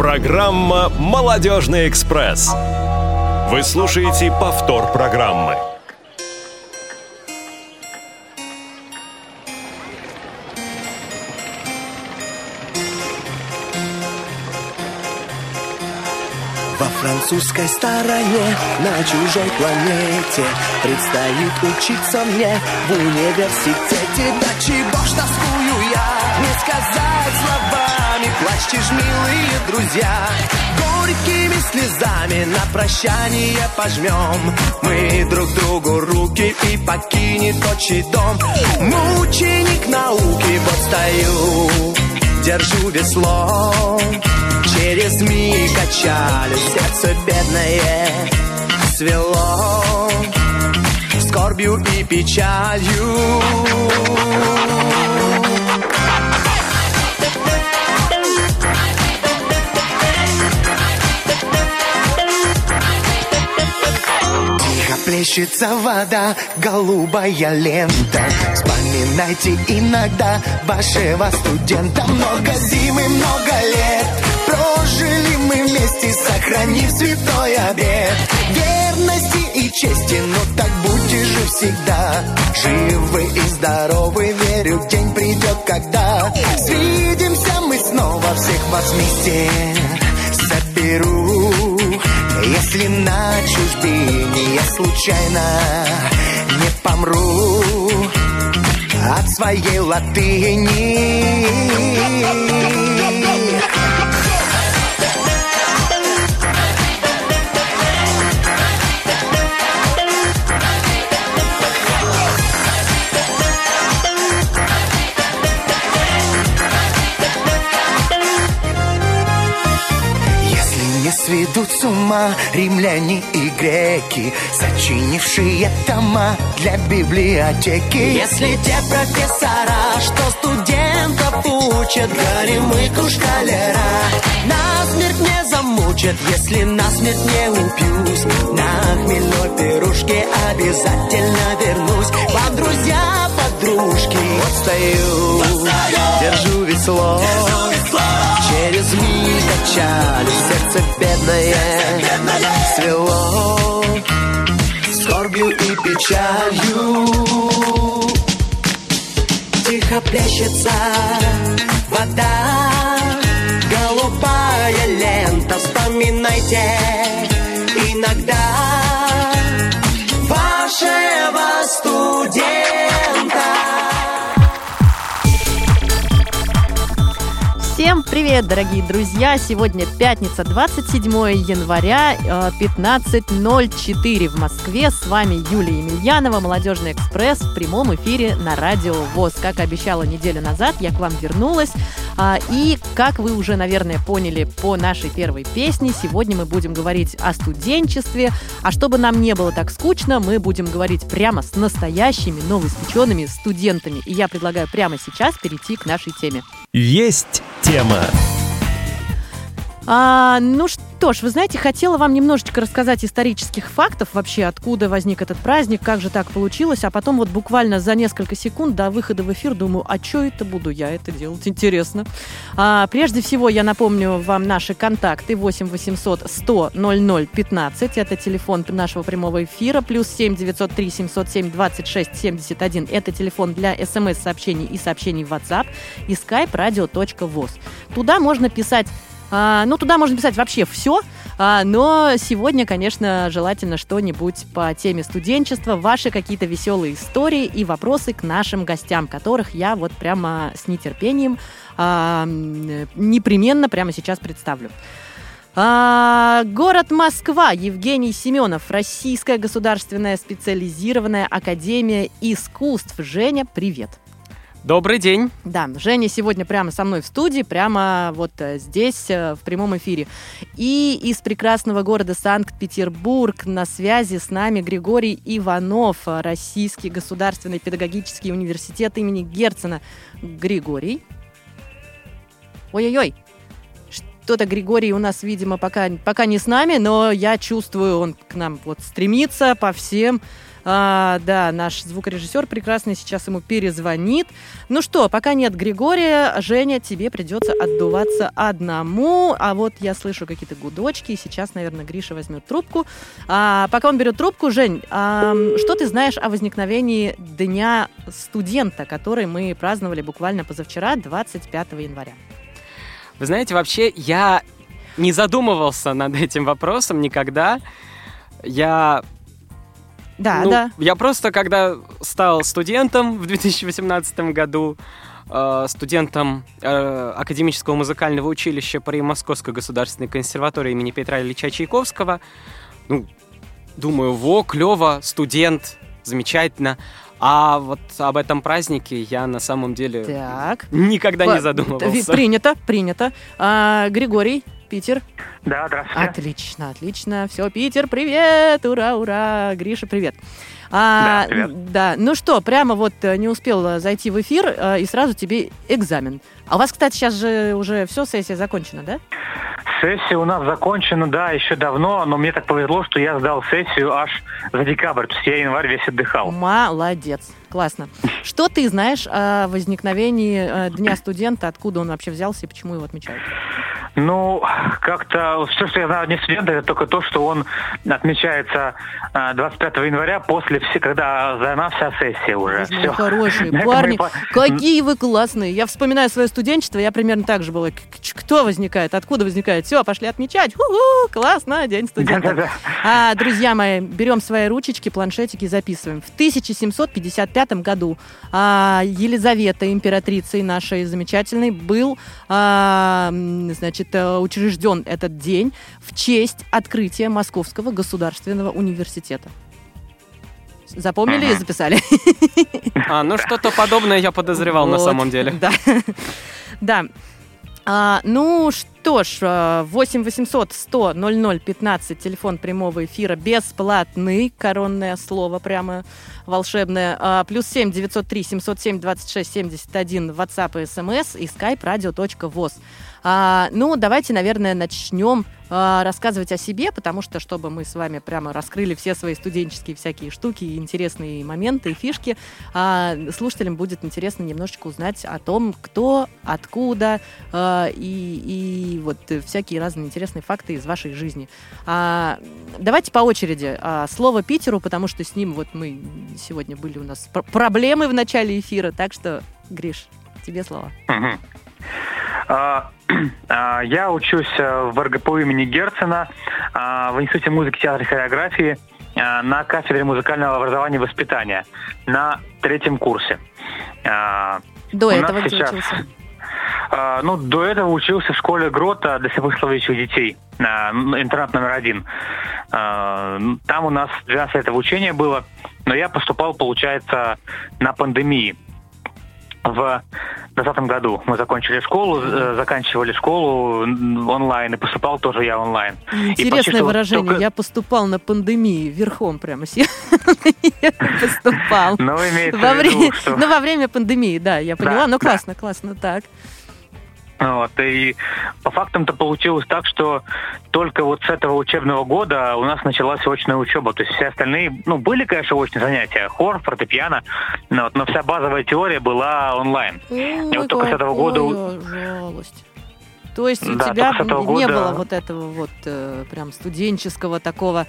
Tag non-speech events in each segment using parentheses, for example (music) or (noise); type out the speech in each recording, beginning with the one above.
Программа «Молодежный экспресс». Вы слушаете повтор программы. Во французской стороне, на чужой планете Предстоит учиться мне в университете Да чего ж тоскую я, не сказать словами Плачьте ж, милые друзья Горькими слезами на прощание пожмем. Мы друг другу руки и покинет отчий дом. Мученик науки, вот стою Держу весло. Через миг качали сердце бедное Свело. Скорбью и печалью плещется вода, голубая лента. Вспоминайте иногда вашего студента. Много зимы, много лет. Прожили мы вместе, сохранив святой обед. Верности и чести, но так будьте же всегда. Живы и здоровы, верю, день придет, когда Свидимся мы снова, всех вас вместе. Соберу Если на чужбине я случайно не помру От своей латыни с ума римляне и греки, сочинившие тома для библиотеки. Если те профессора, что студентов учат, горемыку шкалера, насмерть не замучат, если насмерть не упьюсь. На хмельной пирушке обязательно вернусь. Вам, друзья, подружки, Вот стою, весло, через миг качали сердце бедное, свело. Скорбью и печалью. тихо плещется вода, голубая лента, вспоминайте привет, дорогие друзья! Сегодня пятница, 27 января, э, 15.04 в Москве. С вами Юлия Емельянова, Молодежный экспресс в прямом эфире на Радио ВОЗ. Как обещала неделю назад, я к вам вернулась. А, И, как вы уже, наверное, поняли по нашей первой песне, сегодня мы будем говорить о студенчестве. А чтобы нам не было так скучно, мы будем говорить прямо с настоящими новоиспеченными студентами. И я предлагаю прямо сейчас перейти к нашей теме. Есть тема. А, ну что ж, вы знаете, хотела вам немножечко рассказать исторических фактов вообще, откуда возник этот праздник, как же так получилось, а потом вот буквально за несколько секунд до выхода в эфир думаю, а что это буду я это делать, интересно. А, прежде всего я напомню вам наши контакты 8 800 100 00 15, это телефон нашего прямого эфира, плюс 7 903 707 26 71, это телефон для смс-сообщений и сообщений в WhatsApp, и skype radio.voz. Туда можно писать а, ну, туда можно писать вообще все, а, но сегодня, конечно, желательно что-нибудь по теме студенчества, ваши какие-то веселые истории и вопросы к нашим гостям, которых я вот прямо с нетерпением а, непременно прямо сейчас представлю. А, город Москва, Евгений Семенов, Российская государственная специализированная академия искусств. Женя, привет. Добрый день. Да, Женя сегодня прямо со мной в студии, прямо вот э, здесь, э, в прямом эфире. И из прекрасного города Санкт-Петербург на связи с нами Григорий Иванов, Российский государственный педагогический университет имени Герцена. Григорий. Ой-ой-ой, что-то Григорий у нас, видимо, пока, пока не с нами, но я чувствую, он к нам вот стремится по всем А, да, наш звукорежиссер прекрасный сейчас ему перезвонит. Ну что, пока нет Григория, Женя, тебе придется отдуваться одному. А вот я слышу какие-то гудочки, и сейчас, наверное, Гриша возьмет трубку. А, пока он берет трубку, Жень, а, что ты знаешь о возникновении Дня студента, который мы праздновали буквально позавчера, 25 января? Вы знаете, вообще я не задумывался над этим вопросом никогда. Я Да, ну, да. Я просто, когда стал студентом в 2018 году, э, студентом э, Академического музыкального училища при Московской государственной консерватории имени Петра Ильича Чайковского, ну, думаю, во, клево, студент, замечательно. А вот об этом празднике я на самом деле Так. никогда По- не задумывался. Принято, принято. А, Григорий, Питер. Да, здравствуйте. Отлично, отлично. Все, Питер, привет! Ура, ура! Гриша, привет. А, Да, привет. да, ну что, прямо вот э, не успел э, зайти в эфир, э, и сразу тебе экзамен. А у вас, кстати, сейчас же уже все, сессия закончена, да? Сессия у нас закончена, да, еще давно, но мне так повезло, что я сдал сессию аж за декабрь, то есть я январь весь отдыхал. Молодец, классно. (laughs) Что ты знаешь о возникновении э, Дня студента, откуда он вообще взялся и почему его отмечают? Ну, как-то все, что я знаю о Дне студента, это только то, что он отмечается а, 25 января после, все, когда сдана вся сессия уже. Мой, Всё. хорошие (laughs) парни, какие вы классные. Я вспоминаю свое студенчество, я примерно так же была. Кто возникает, откуда возникает? Все, пошли отмечать. Ху-ху, классно, день студента. А, друзья мои, берем свои ручечки, планшетики, записываем. В 1755 году а, Елизавета, императрицей нашей замечательной, был а, значит, э, учрежден этот день в честь открытия Московского государственного университета. Запомнили и Мгм. записали? А, ну что-то подобное я подозревал на Вот, самом деле. Да. Да. А, ну что ж, а, 8 800 100 00 15, телефон прямого эфира бесплатный, коронное слово прямо волшебное. А, плюс 7 903 707 26 71, WhatsApp и SMS и skype radio.voz. А, ну, давайте, наверное, начнем а, рассказывать о себе, потому что, чтобы мы с вами прямо раскрыли все свои студенческие всякие штуки, интересные моменты и фишки, а, слушателям будет интересно немножечко узнать о том, кто, откуда, а, и, и вот э, всякие разные интересные факты из вашей жизни. А, давайте по очереди. А, слово Питеру, потому что с ним вот мы сегодня были у нас пр- проблемы в начале эфира, так что, Гриш, тебе слово. А, (clears throat) а, Я учусь э, в РГПУ имени Герцена а, в Институте музыки, театра и хореографии на кафедре музыкального образования и воспитания на третьем курсе. До У этого где сейчас- учился? А, Ну, до этого учился в школе Грота для слабословящих детей, интернат номер один. А, Там у нас 12 лет обучения было, но я поступал, получается, на пандемии. В 2020 году мы закончили школу, э, заканчивали школу онлайн, и поступал тоже я онлайн. Интересное выражение. только- Я поступал на пандемии, верхом прямо сел. (laughs) Я поступал. Но имеется Во в виду, что... ну, во время пандемии, да, я поняла. Да, Ну, да. классно, классно, так. Вот, и по фактам-то получилось так, что только вот с этого учебного года у нас началась очная учеба. То есть все остальные, ну, были, конечно, очные занятия, хор, фортепиано, но, вот, но вся базовая теория была онлайн. Ой, вот только с этого года жалость. То есть у Да, тебя не года- было вот этого вот э, прям студенческого такого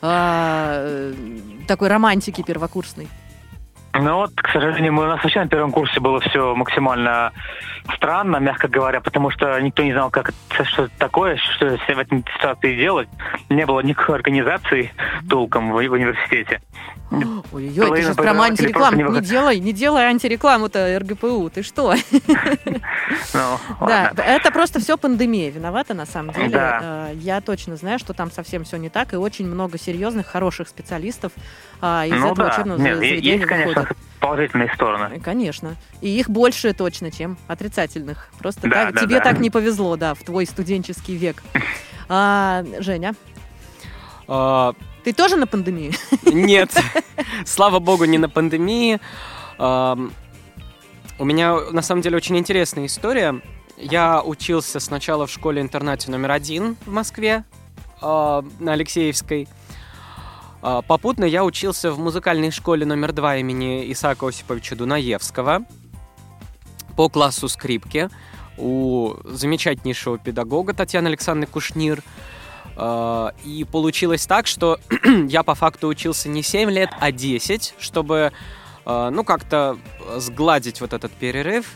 а, э, такой романтики первокурсной. Но вот, к сожалению, мы, у нас вообще на первом курсе было все максимально странно, мягко говоря, потому что никто не знал, как это, что это такое, что в этой ситуации делать. Не было никакой организации толком в, в университете. Ой-ой-ой, ты сейчас прям антирекламу. не Не делай, не делай антирекламу-то РГПУ. Ты что? (laughs) (laughs) Ну, Да, это просто все пандемия виновата, на самом деле. Да. Э, Я точно знаю, что там совсем все не так, и очень много серьезных, хороших специалистов а, из ну этого учебного заведения есть, конечно, выходят. положительные стороны. Э, Конечно. И их больше точно, чем отрицательных. Просто Да, так- да, тебе да. так не повезло, да, в твой студенческий век. (laughs) А, Женя, А, ты тоже на пандемии? Нет, (laughs) слава богу, не на пандемии. Ам, У меня на самом деле очень интересная история. Я учился сначала в школе-интернате номер один в Москве, а, на Алексеевской. А, Попутно я учился в музыкальной школе номер два имени Исаака Осиповича Дунаевского по классу скрипки у замечательнейшего педагога Татьяны Александровны Кушнир. А, И получилось так, что (clears throat) я по факту учился не 7 лет, а 10, чтобы, а, ну, как-то сгладить вот этот перерыв,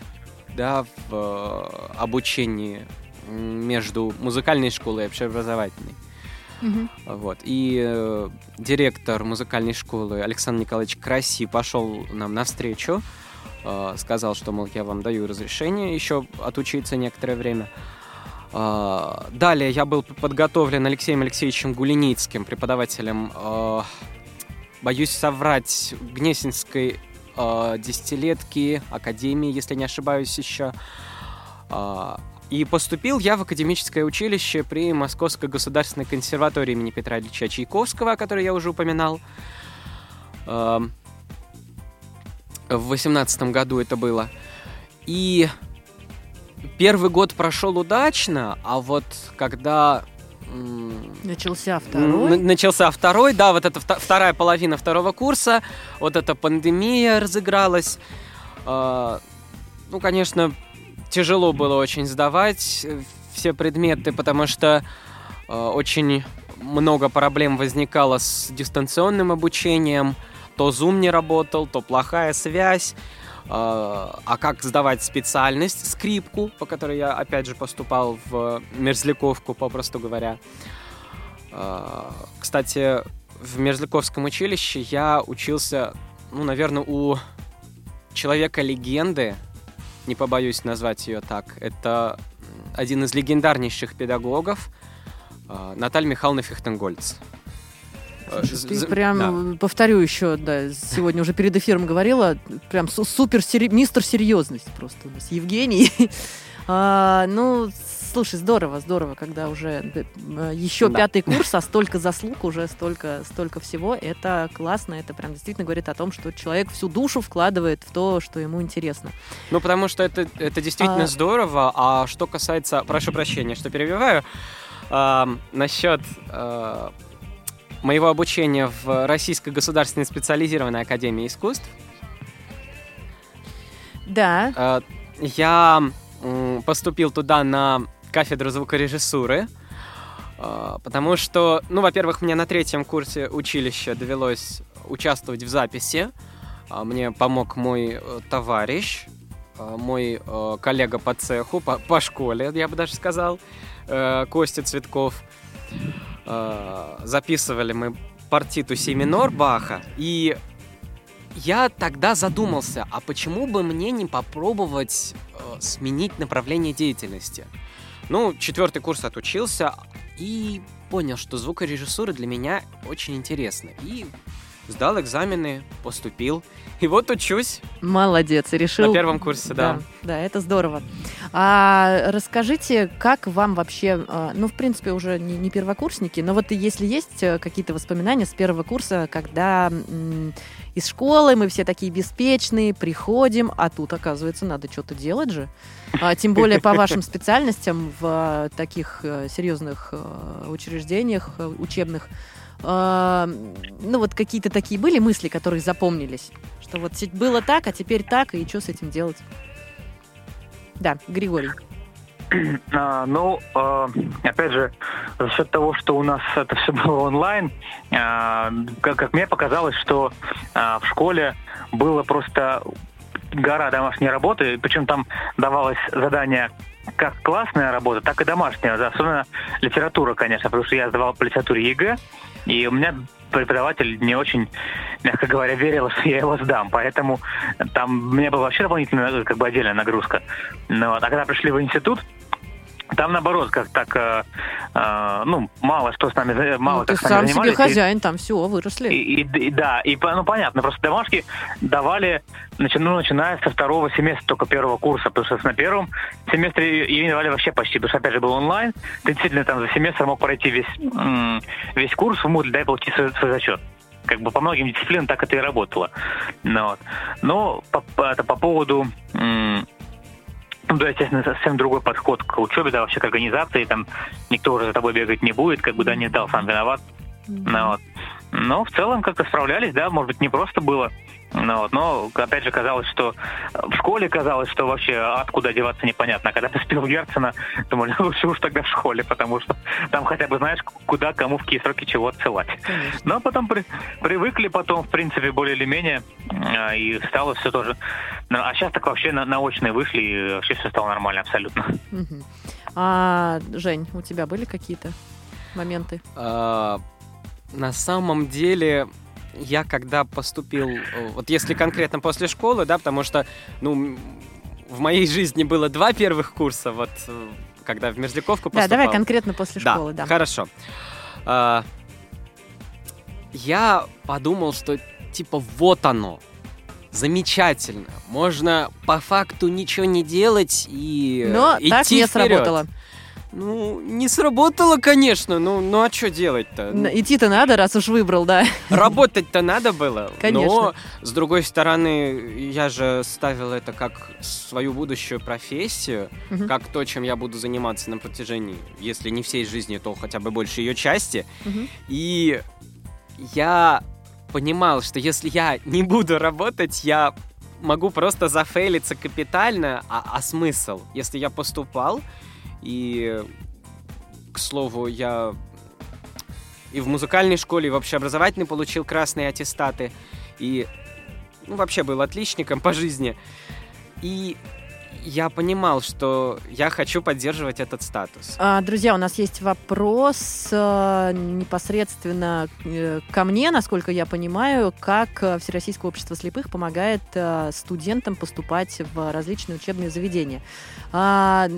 да, в обучении между музыкальной школой и общеобразовательной. Мгм. Вот. И э, директор музыкальной школы Александр Николаевич Краси пошел нам навстречу, э, сказал, что, мол, я вам даю разрешение еще отучиться некоторое время. Э, Далее я был подготовлен Алексеем Алексеевичем Гулиницким, преподавателем, э, боюсь соврать, Гнесинской э, десятилетки, академии, если не ошибаюсь еще. А, И поступил я в академическое училище при Московской государственной консерватории имени Петра Ильича Чайковского, о которой я уже упоминал. Эм, В восемнадцатом году это было. И первый год прошел удачно, а вот когда Начался второй. Начался второй, да, вот это вта- вторая половина второго курса, вот эта пандемия разыгралась. А, Ну, конечно, тяжело было очень сдавать э, все предметы, потому что а, очень много проблем возникало с дистанционным обучением. То Zoom не работал, то плохая связь. А а как сдавать специальность, скрипку, по которой я опять же поступал в Мерзляковку, попросту говоря. А, Кстати, в Мерзляковском училище я учился, ну, наверное, у человека-легенды, не побоюсь назвать ее так. Это один из легендарнейших педагогов, а, Наталья Михайловна Фихтенгольц. Э, Ты прям, да. э, повторю еще, да, сегодня уже перед эфиром говорила, прям су- супер сери- мистер серьезность просто у нас, Евгений. (laughs) А, ну, слушай, здорово, здорово, когда уже э, еще Да. пятый курс, а столько заслуг, уже столько, столько всего, это классно, это прям действительно говорит о том, что человек всю душу вкладывает в то, что ему интересно. Ну, потому что это, это действительно А- здорово. А что касается... Прошу прощения, что перебиваю. Ам, насчет э, моего обучения в Российской государственной специализированной академии искусств. Да, Э, Я поступил туда на кафедру звукорежиссуры, э, потому что, ну, во-первых, мне на третьем курсе училища довелось участвовать в записи. А Мне помог мой э, товарищ, э, мой э, коллега по цеху, по, по школе, я бы даже сказал, э, Костя Цветков. Записывали мы партиту си минор Баха, и я тогда задумался, а почему бы мне не попробовать э, сменить направление деятельности? Ну, четвертый курс отучился и понял, что звукорежиссура для меня очень интересна. И сдал экзамены, поступил. И вот учусь молодец, решил... на первом курсе, да. Да, да, это здорово. А расскажите, как вам вообще, а, ну, в принципе, уже не, не первокурсники, но вот если есть э, какие-то воспоминания с первого курса, когда из школы мы все такие беспечные, приходим, а тут, оказывается, надо что-то делать же. А, тем более по вашим (laughs) специальностям в а, таких э, серьезных э, учреждениях э, учебных. А, ну, вот какие-то такие были мысли, которые запомнились? Что вот было так, а теперь так, и что с этим делать? Да, Григорий. (clears throat) А, ну, э, опять же, за счет того, что у нас это все было онлайн, а, как, как мне показалось, что а, в школе было просто гора домашней работы, причем там давалось задание как классная работа, так и домашняя, особенно литература, конечно, потому что я сдавал по литературе ЕГЭ, и у меня преподаватель не очень, мягко говоря, верил, что я его сдам, поэтому там меня была вообще дополнительная, как бы отдельная нагрузка. Вот. А когда пришли в институт, там наоборот, как так, э, э, ну, мало что с нами, мало Ну, ты как с нами сам себе занимались. И- хозяин, там все, выросли. и, и- и да, и ну понятно, просто домашки давали, начи- ну, начиная со второго семестра только первого курса, потому что на первом семестре ее не давали вообще почти, потому что опять же был онлайн, ты действительно там за семестр мог пройти весь, весь курс в Moodle, да, и получить свой, свой зачет. Как бы по многим дисциплинам так это и работало. Ну, вот. Но по, по- это по поводу м, ну, да, естественно, совсем другой подход к учебе, да, вообще к организации, там никто уже за тобой бегать не будет, как бы, да, не дал, сам виноват. Ну, вот. Но в целом как-то справлялись, да, может быть, не просто было. Ну, вот, но, опять же, казалось, что в школе казалось, что вообще откуда деваться непонятно. А когда (laughs) ты спел Герцена, думали, лучше уж тогда в школе, потому что там хотя бы знаешь, куда, кому, в какие сроки чего отсылать. Конечно. Но потом при- привыкли потом, в принципе, более или менее, а, и стало все тоже. Ну, А сейчас так вообще на, на очные вышли, и вообще все стало нормально абсолютно. А, Жень, у тебя были какие-то моменты? А, на самом деле, я когда поступил, э, вот если конкретно после школы, да, потому что, ну, в моей жизни было два первых курса, вот, э, когда в Мерзляковку Да, поступал. давай конкретно после школы, да. Хорошо. А, я подумал, что типа вот оно. Замечательно. Можно по факту ничего не делать и Но идти так не вперед. сработало. Ну, не сработало, конечно. Ну, ну а что делать-то? Идти-то надо, раз уж выбрал, да. Работать-то надо было. Конечно. Но, с другой стороны, я же ставил это как свою будущую профессию, Мгм. как то, чем я буду заниматься на протяжении, если не всей жизни, то хотя бы больше ее части. Мгм. И я понимал, что если я не буду работать, я могу просто зафейлиться капитально, а, а смысл? Если я поступал, и, к слову, я и в музыкальной школе, и в общеобразовательной получил красные аттестаты, и, ну, вообще был отличником по жизни. И я понимал, что я хочу поддерживать этот статус. А, Друзья, у нас есть вопрос э, непосредственно э, ко мне, насколько я понимаю, как э, Всероссийское общество слепых помогает э, студентам поступать в различные учебные заведения. А,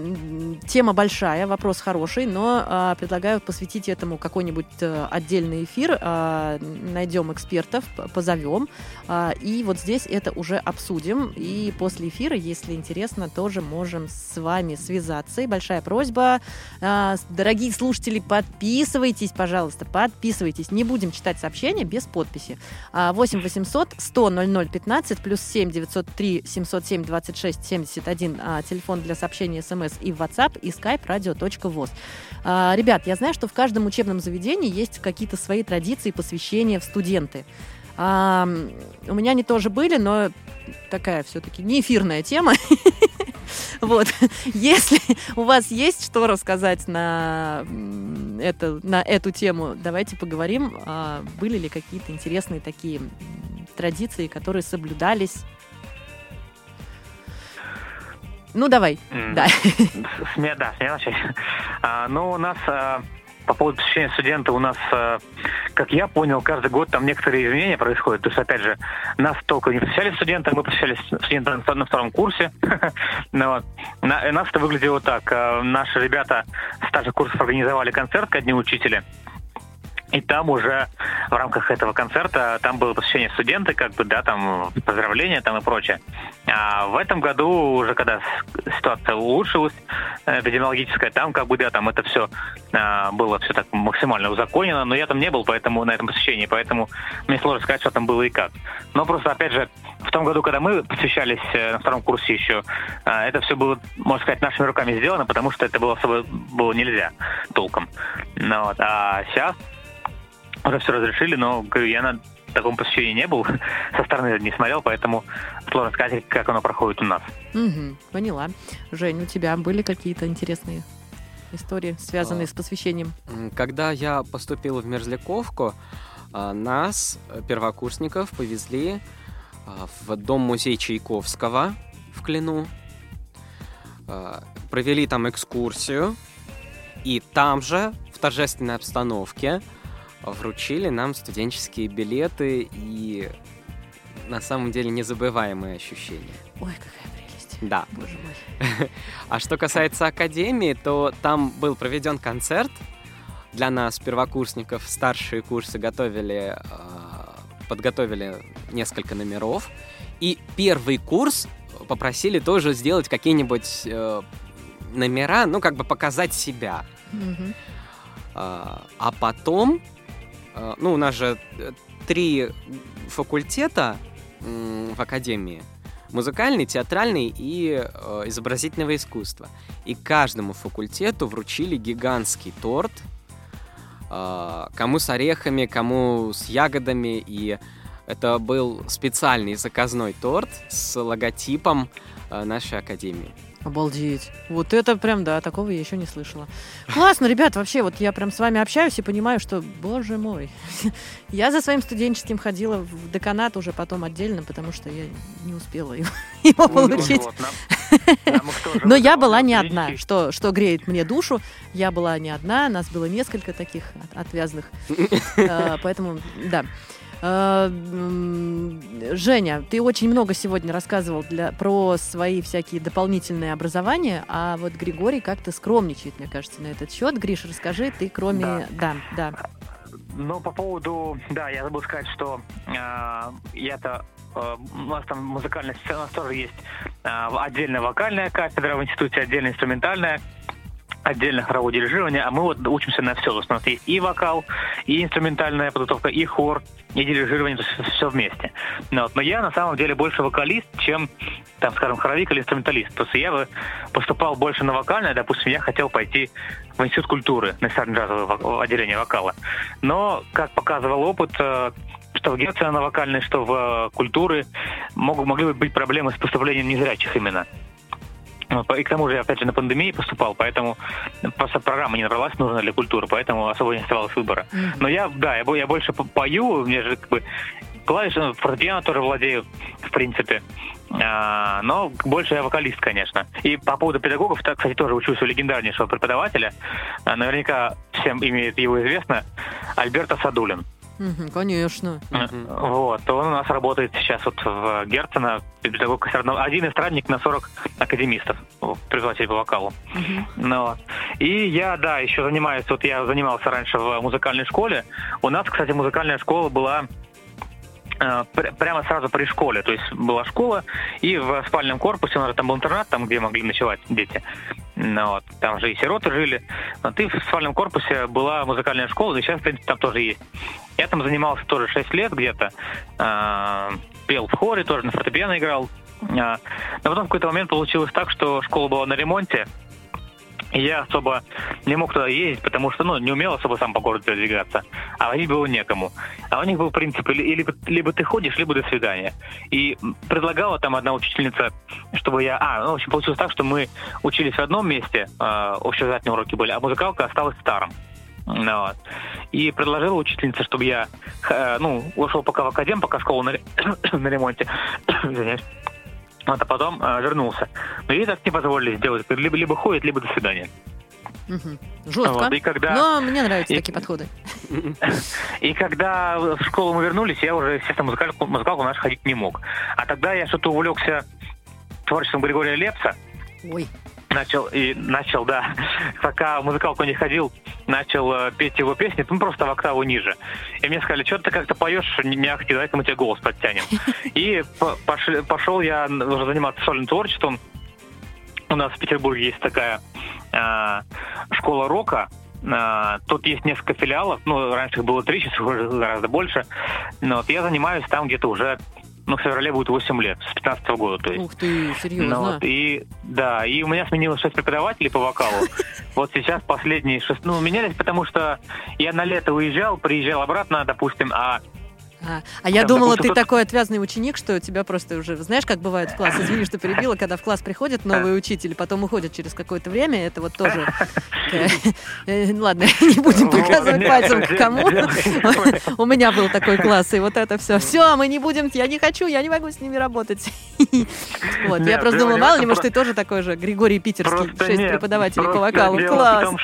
Тема большая, вопрос хороший, но а, предлагаю посвятить этому какой-нибудь э, отдельный эфир. А, Найдем экспертов, позовем. А, И вот здесь это уже обсудим. И после эфира, если интересно, тоже можем с вами связаться. И большая просьба, а, дорогие слушатели, подписывайтесь, пожалуйста, подписывайтесь. Не будем читать сообщения без подписи. А, 8 800 100 00 15 плюс 7 903 707 26 71 а, телефон для сообщений смс и в WhatsApp и skype radio.voz. А, Ребят, я знаю, что в каждом учебном заведении есть какие-то свои традиции посвящения в студенты. А, у меня они тоже были, но такая все-таки не эфирная тема. (laughs) Вот. (laughs) Если у вас есть что рассказать на, это, на эту тему, давайте поговорим. А были ли какие-то интересные такие традиции, которые соблюдались? Ну, давай. М, Да. С да, с меня начать. А, ну, у нас а, по поводу посещения студента, у нас, а, как я понял, каждый год там некоторые изменения происходят. То есть, опять же, нас только не посещали студенты, мы посещали студента на, втором курсе. (laughs) Ну. На- и нас это выглядело так. А, Наши ребята старших курсов организовали концерт ко Дню Учителя. И там уже в рамках этого концерта там было посещение студенты, как бы, да, там поздравления там и прочее. А в этом году, уже когда ситуация улучшилась, э, эпидемиологическая, там как бы, да, там это все было все так максимально узаконено, но я там не был, поэтому на этом посещении, поэтому мне сложно сказать, что там было и как. Но просто, опять же, в том году, когда мы посвящались э, на втором курсе еще, э, это все было, можно сказать, нашими руками сделано, потому что это было особо было нельзя толком. Ну, вот. А сейчас уже все разрешили, но говорю, я на таком посещении не был, (laughs) со стороны не смотрел, поэтому сложно сказать, как оно проходит у нас. Мгм, поняла. Жень, у тебя были какие-то интересные истории, связанные А. с посвящением? Когда я поступил в Мерзляковку, а, нас, э, первокурсников, повезли а, в дом-музей Чайковского в Клину. А, Провели там экскурсию. И там же, в торжественной обстановке, вручили нам студенческие билеты и на самом деле незабываемые ощущения. Ой, какая прелесть. Да. Боже мой. (laughs) А что касается академии, то там был проведен концерт. Для нас, первокурсников, старшие курсы готовили, э, подготовили несколько номеров. И первый курс попросили тоже сделать какие-нибудь э, номера, ну, как бы показать себя. Мгм. А потом, ну, у нас же э, три факультета в академии. Музыкальный, театральный и э, изобразительного искусства. И каждому факультету вручили гигантский торт э, кому с орехами, кому с ягодами. И это был специальный заказной торт с логотипом э, нашей академии. Обалдеть. Вот это прям, да, такого я еще не слышала. Классно, ребят, вообще, вот я прям с вами общаюсь и понимаю, что, боже мой, (laughs) я за своим студенческим ходила в деканат уже потом отдельно, потому что я не успела его, (laughs) его Ну, получить. (laughs) Но я была не одна, что, что греет мне душу. Я была не одна, нас было несколько таких от- отвязных. Э, Поэтому, да. Э, Женя, ты очень много сегодня рассказывал для, про свои всякие дополнительные образования, а вот Григорий как-то скромничает, мне кажется, на этот счет. Гриш, расскажи, ты кроме... Да, да. Ну, по поводу, да, я забыл сказать, что э, я-то э, у нас там музыкальная сцена, у нас тоже есть э, отдельная вокальная кафедра в институте, отдельно инструментальная, отдельно хоровое дирижирование, а мы вот учимся на все. То есть у нас есть и вокал, и инструментальная подготовка, и хор, и дирижирование, то есть все вместе. Ну, вот. Но я на самом деле больше вокалист, чем, там, скажем, хоровик или инструменталист. То есть я бы поступал больше на вокальное, допустим, я хотел пойти в институт культуры, на вок- отделение вокала. Но, как показывал опыт, э, что в Герцена на вокальной, что в культуры могут, могли быть проблемы с поступлением незрячих именно. По- И к тому же я, опять же, на пандемии поступал, поэтому просто программа не набралась нужная для культуры, поэтому особо не оставалось выбора. Но я, да, я, я больше по- пою, мне же как бы клавиши, ну, фортепиано тоже владею, в принципе. А, но больше я вокалист, конечно. И по поводу педагогов, так, кстати, тоже учусь у легендарнейшего преподавателя. А, наверняка всем имеет его известно. Альберто Садулин. Конечно. Мгм. Вот, он у нас работает сейчас вот в Герцена, педагог один эстрадник на 40 академистов, вот, преподаватель по вокалу. Мгм. Ну, и я, да, еще занимаюсь, вот я занимался раньше в музыкальной школе. У нас, кстати, музыкальная школа была э, пр- прямо сразу при школе. То есть была школа, и в спальном корпусе, у нас там был интернат, там, где могли ночевать дети. Ну, вот. Там же и сироты жили. Вот, и в спальном корпусе была музыкальная школа, и сейчас, в принципе, там тоже есть. Я там занимался тоже 6 лет где-то. Э, пел в хоре, тоже на фортепиано играл. А, но потом в какой-то момент получилось так, что школа была на ремонте, и я особо не мог туда ездить, потому что, ну, не умел особо сам по городу передвигаться. А водить было некому. А у них был принцип, или, либо, ты ходишь, либо до свидания. И предлагала там одна учительница, чтобы я... А, ну, в общем, получилось так, что мы учились в одном месте, э, общеобразовательные уроки были, а музыкалка осталась в старом. Ну, вот. И предложила учительница, чтобы я, э, ну, ушел пока в академ, пока школа на, (coughs) на ремонте. (coughs) Извиняюсь. Вот, а потом э, вернулся. Но ей так не позволили сделать. Либо, либо ходит, либо до свидания. Мгм. Жестко. Вот, и когда- Но мне нравятся и- такие подходы. (coughs) И когда в школу мы вернулись, я уже, естественно, музыкалку, музыкалку нашу ходить не мог. А тогда я что-то увлекся творчеством Григория Лепса. Ой. Начал, и начал, да, пока музыкалку не ходил, начал э, петь его песни, ну, просто в октаву ниже. И мне сказали, что ты как-то поешь не мягкий, давай-ка мы тебе голос подтянем. (laughs) И по- пош- пошел я уже заниматься сольным творчеством. У нас в Петербурге есть такая а, школа рока. А, тут есть несколько филиалов. Ну, раньше их было три, сейчас уже гораздо больше. Но вот я занимаюсь там где-то уже, ну, в феврале будет 8 лет, с 15 года, то есть. Ух ты, Ну, серьезно. вот, и да, и у меня сменилось шесть преподавателей по вокалу. (laughs) Вот сейчас последние шесть, ну, менялись, потому что я на лето уезжал, приезжал обратно, допустим, а А, а я Там, думала, допустим, ты такой отвязный ученик, что у тебя просто уже, знаешь, как бывает в класс, извини, что перебила, когда в класс приходит новый учитель, потом уходит через какое-то время, это вот тоже... (laughs) э, Ладно, (laughs) не будем Вот, показывать пальцем к кому. (laughs) У меня был такой класс, и вот это все. Все, мы не будем, я не хочу, я не могу с ними работать. Вот, я просто дело думала, мало ли, может, ты тоже такой же, Григорий Питерский, шесть преподавателей по вокалу. Класс.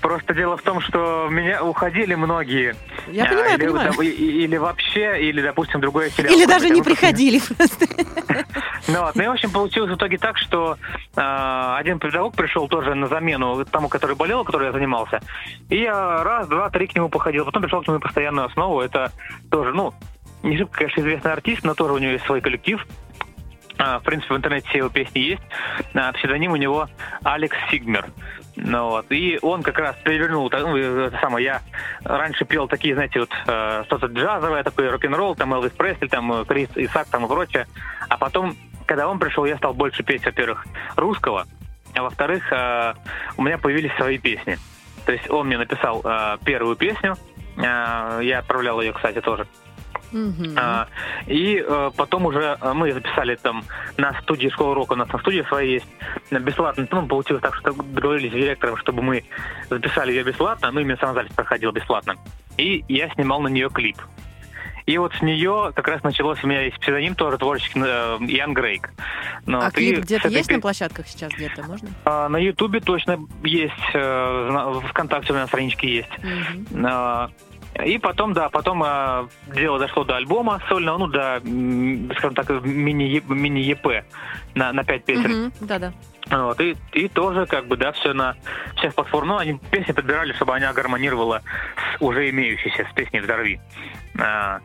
Просто дело в том, что меня уходили многие. Я А, понимаю, или, понимаю. да, и- и- Или вообще, или, допустим, другое филиал. Или даже не приходили просто. (laughs) Ну, вот. ну и, в общем, получилось в итоге так, что э, один педагог пришел тоже на замену тому, который болел, который я занимался. И я раз, два, три к нему походил. Потом пришел к нему постоянную основу. Это тоже, ну, не шибко, конечно, известный артист, но тоже у него есть свой коллектив. А, в принципе, в интернете все его песни есть. А, псевдоним у него Алекс Сигмер. Ну, вот. И он как раз перевернул, так, ну, это самое, я раньше пел такие, знаете, вот э, что-то джазовое, такой рок-н-ролл, там Элвис Пресли, там э, Крис Исаак, там и прочее. А потом, когда он пришел, я стал больше петь, во-первых, русского, а во-вторых, э, у меня появились свои песни. То есть он мне написал э, первую песню, э, я отправлял ее, кстати, тоже. Мгм. А, и э, потом уже э, мы записали там на студии школы рока, у нас на студии своей есть, э, бесплатно. Ну, получилось так, что договорились с директором, чтобы мы записали ее бесплатно, ну, именно сам запись проходил бесплатно. И я снимал на нее клип. И вот с нее как раз началось, у меня есть псевдоним тоже творческий, э, Ян Грейк. Ну, А клип где-то этой есть на площадках сейчас где-то, можно? А, На Ютубе точно есть, э, в ВКонтакте у меня странички есть. Мгм. А, И потом, да, потом а, дело дошло до альбома сольного, ну, до, скажем так, мини- мини-ЕП на, на пять песен. Мгм. Да-да. Вот, и, и тоже, как бы, да, все на всех платформах. Ну, они песни подбирали, чтобы она гармонировала с уже имеющейся, с песней «Взорви». А,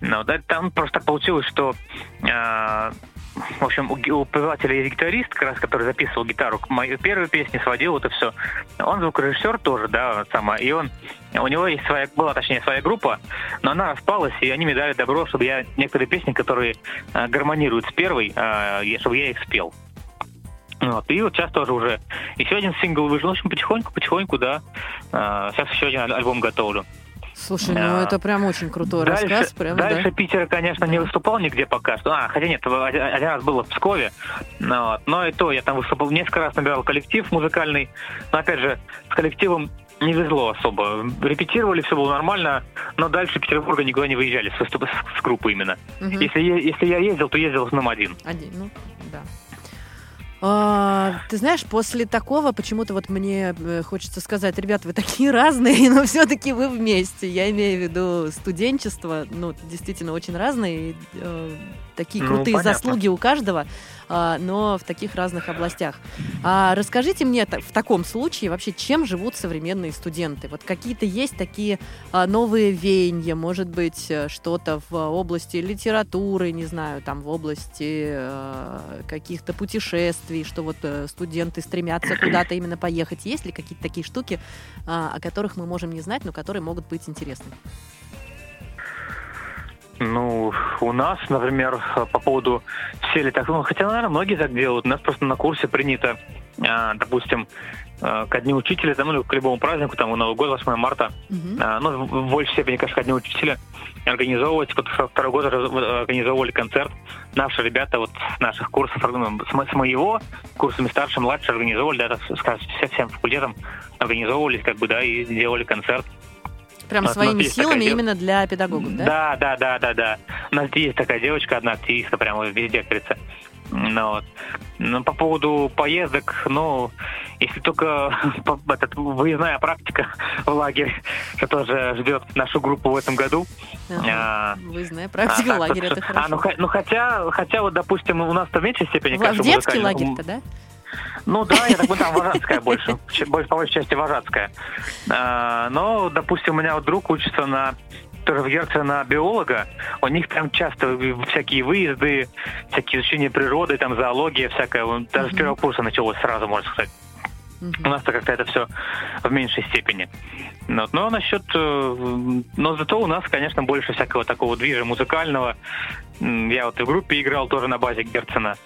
ну, да, там просто так получилось, что а, в общем, у, у певателя есть гитарист, как раз, который записывал гитару к моей первой песне, сводил это все. Он звукорежиссер тоже, да, сама, и он, у него есть своя, была, точнее, своя группа, но она распалась, и они мне дали добро, чтобы я некоторые песни, которые а, гармонируют с первой, я- чтобы я их спел. Вот, и вот сейчас тоже уже еще один сингл вышел. В общем, потихоньку, потихоньку, да. А, сейчас еще один аль- альбом готовлю. Слушай, ну Да. это прям очень крутой дальше, рассказ. Прям, да. дальше Питер, конечно, не Да. выступал нигде пока что. А, хотя нет, один, раз было в Пскове. Ну, вот. Но и то, я там выступал, несколько раз набирал коллектив музыкальный. Но опять же, с коллективом не везло особо. Репетировали, все было нормально, но дальше Петербурга никуда не выезжали с, с, с группы именно. Мгм. Если, если я ездил, то ездил в основном один. Один, ну, да. А, ты знаешь, после такого почему-то вот мне э, хочется сказать, ребят, вы такие разные, (laughs) но все-таки вы вместе. Я имею в виду студенчество, ну, действительно очень разные, и, э, такие Ну, крутые понятно. заслуги у каждого, а, но в таких разных областях. А расскажите мне в таком случае вообще, чем живут современные студенты? Вот какие-то есть такие а, новые веяния, может быть, э, что-то в области литературы, не знаю, там в области э, каких-то путешествий, что вот э, студенты стремятся (clears throat) куда-то именно поехать. Есть ли какие-то такие штуки, а, о которых мы можем не знать, но которые могут быть интересны? Ну, у нас, например, по поводу все ли так, ну, хотя, наверное, многие так делают. У нас просто на курсе принято, а, допустим, а, ко дню учителя, там, ну, или к любому празднику, там, Новый год, 8 марта, а, ну, в большей степени, конечно, ко дню учителя, организовывать, вот со второй год вот, организовывали концерт. Наши ребята вот с наших курсов, с, мо- с моего, курсами старше, младше организовывали, да, так сказать, со всем факультетом организовывались, как бы, да, и делали концерт. Прям своими такая силами дев- именно для педагогов, да? Да, да, да, да, да. У нас есть такая девочка, одна активистка, прямо везде, как говорится. Ну, вот. Ну, по поводу поездок, ну, если только (laughs) этот, выездная практика в лагерь, что тоже ждет нашу группу в этом году. Ага. А, Выездная а практика так лагеря, вот, это а, хорошо. ну, ха- ну, хотя, хотя вот, допустим, у нас-то в меньшей степени, В, в музыкально. лагерь-то, да? Ну да, я так понимаю, там вожатская больше, больше, по большей части вожатская. А, но, допустим, у меня вот друг учится на тоже в Герце на биолога, у них там часто всякие выезды, всякие изучения природы, там зоология всякая, даже с Мгм. первого курса началось сразу, можно сказать. У Мгм. нас-то как-то это все в меньшей степени. Ну, вот. Но насчет... э, Но зато у нас, конечно, больше всякого такого движа музыкального. Я вот и в группе играл тоже на базе Герцена.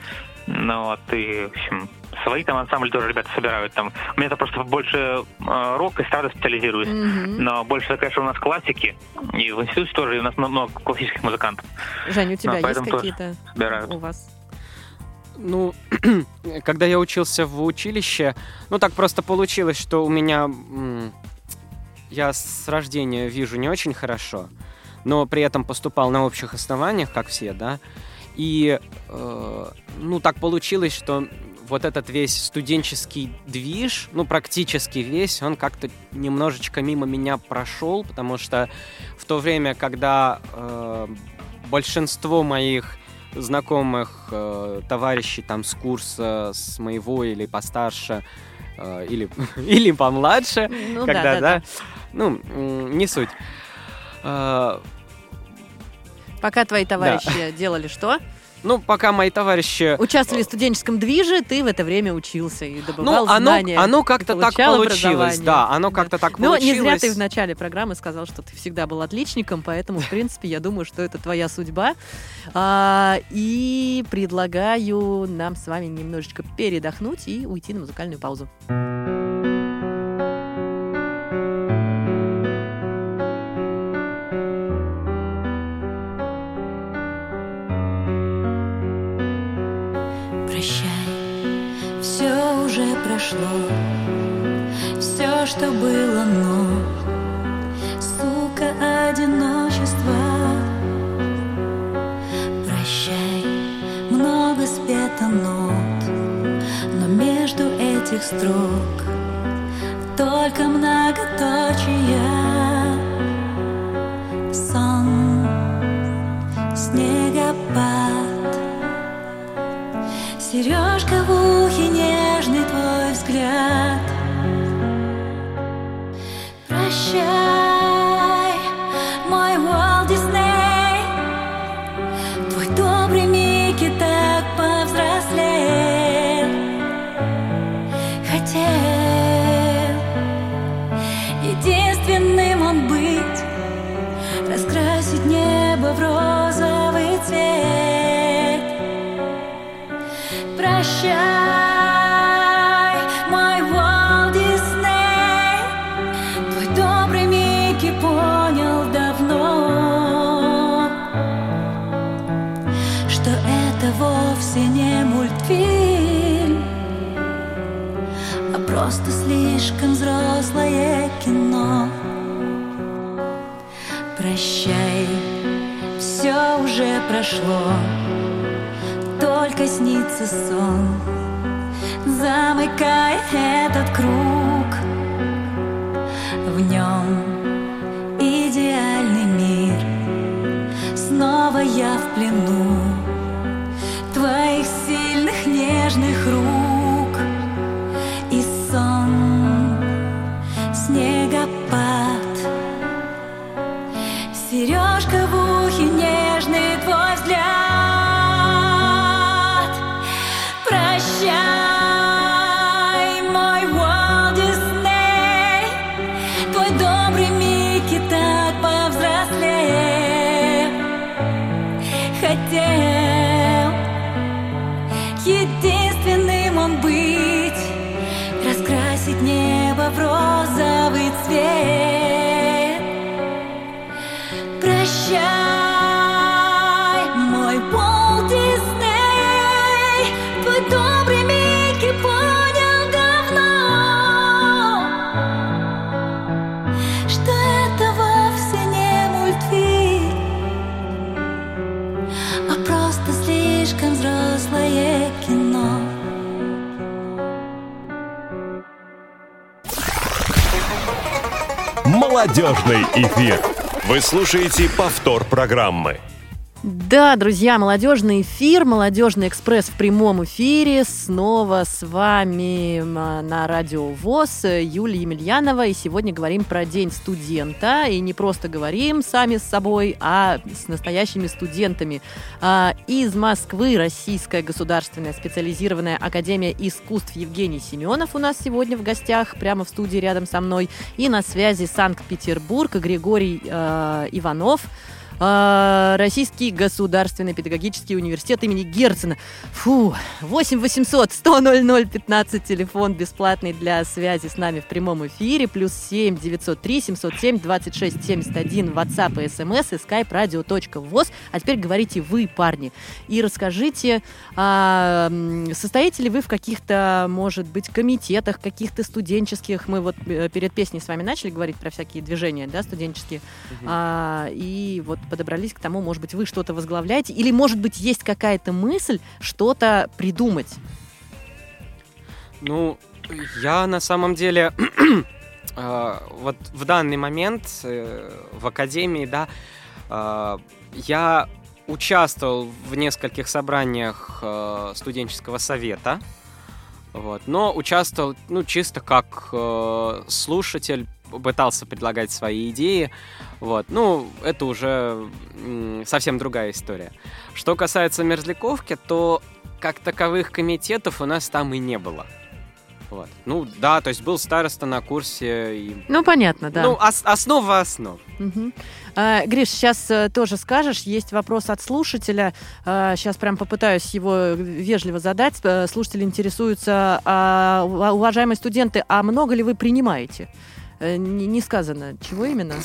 Ну вот, и, в общем, свои там ансамбли тоже ребята собирают. Там. У меня это просто больше э, рок и эстрада специализируюсь. Мгм. Но больше, конечно, у нас классики. И в институте тоже у нас много классических музыкантов Жень, у тебя есть поэтому тоже какие-то собирают. у вас? Ну, (clears throat) когда я учился в училище, ну так просто получилось, что у меня... м, Я с рождения вижу не очень хорошо, но при этом поступал на общих основаниях, как все, да. И, э, ну, так получилось, что вот этот весь студенческий движ, ну, практически весь, он как-то немножечко мимо меня прошел, потому что в то время, когда э, большинство моих знакомых э, товарищей там с курса, с моего или постарше, э, или, (laughs) или помладше, Ну когда, да, да, да, да. ну, не суть. Э, Пока твои товарищи делали что? Ну, пока мои товарищи... Участвовали в студенческом движе, ты в это время учился и Ну, добывал оно, знания. оно как-то так получилось, да, оно Да. как-то так Но получилось. не зря ты в начале программы сказал, что ты всегда был отличником, поэтому, в (laughs) принципе, я думаю, что это твоя судьба. А, и предлагаю нам с вами немножечко передохнуть и уйти на музыкальную паузу. ушло Все, что было, но Сука, одиночество. Прощай, много спета нот Но между этих строк Только многоточие. Снится сон, замыкая этот круг. В нем идеальный мир, снова я в плену твоих сильных нежных рук Молодежный эфир. Вы слушаете повтор программы. Да, друзья, молодежный эфир, молодежный экспресс в прямом эфире. Снова с вами на радио ВОЗ Юлия Емельянова. И сегодня говорим про День студента. И не просто говорим сами с собой, а с настоящими студентами. А, Из Москвы Российская государственная специализированная академия искусств Евгений Семенов у нас сегодня в гостях, прямо в студии рядом со мной. И на связи Санкт-Петербург Григорий э, Иванов. А, Российский государственный педагогический университет имени Герцена. Фу, 8 800 100 00 15, телефон бесплатный для связи с нами в прямом эфире, плюс 7 903 707 26 71, WhatsApp и смс и skype radio.voz. А теперь говорите вы, парни, и расскажите, м, состоите ли вы в каких-то, может быть, комитетах, каких-то студенческих, мы вот э, перед песней с вами начали говорить про всякие движения, да, студенческие, а, и вот подобрались к тому, может быть, вы что-то возглавляете, или, может быть, есть какая-то мысль что-то придумать. Ну, я на самом деле (clears throat) э, вот в данный момент э, в академии, да, э, я участвовал в нескольких собраниях студенческого совета, вот, но участвовал, ну, чисто как слушатель, пытался предлагать свои идеи, вот, ну, это уже совсем другая история. Что касается мерзляковки, то как таковых комитетов у нас там и не было. Вот. Ну да, то есть был староста на курсе. И... Ну, понятно, да. Ну, ос- основа основ. Мгм. А, Гриш, сейчас тоже скажешь. Есть вопрос от слушателя. Сейчас прям попытаюсь его вежливо задать. Э, Слушатель интересуется, а, у- уважаемые студенты, а много ли вы принимаете? Э, Не, не сказано, чего именно.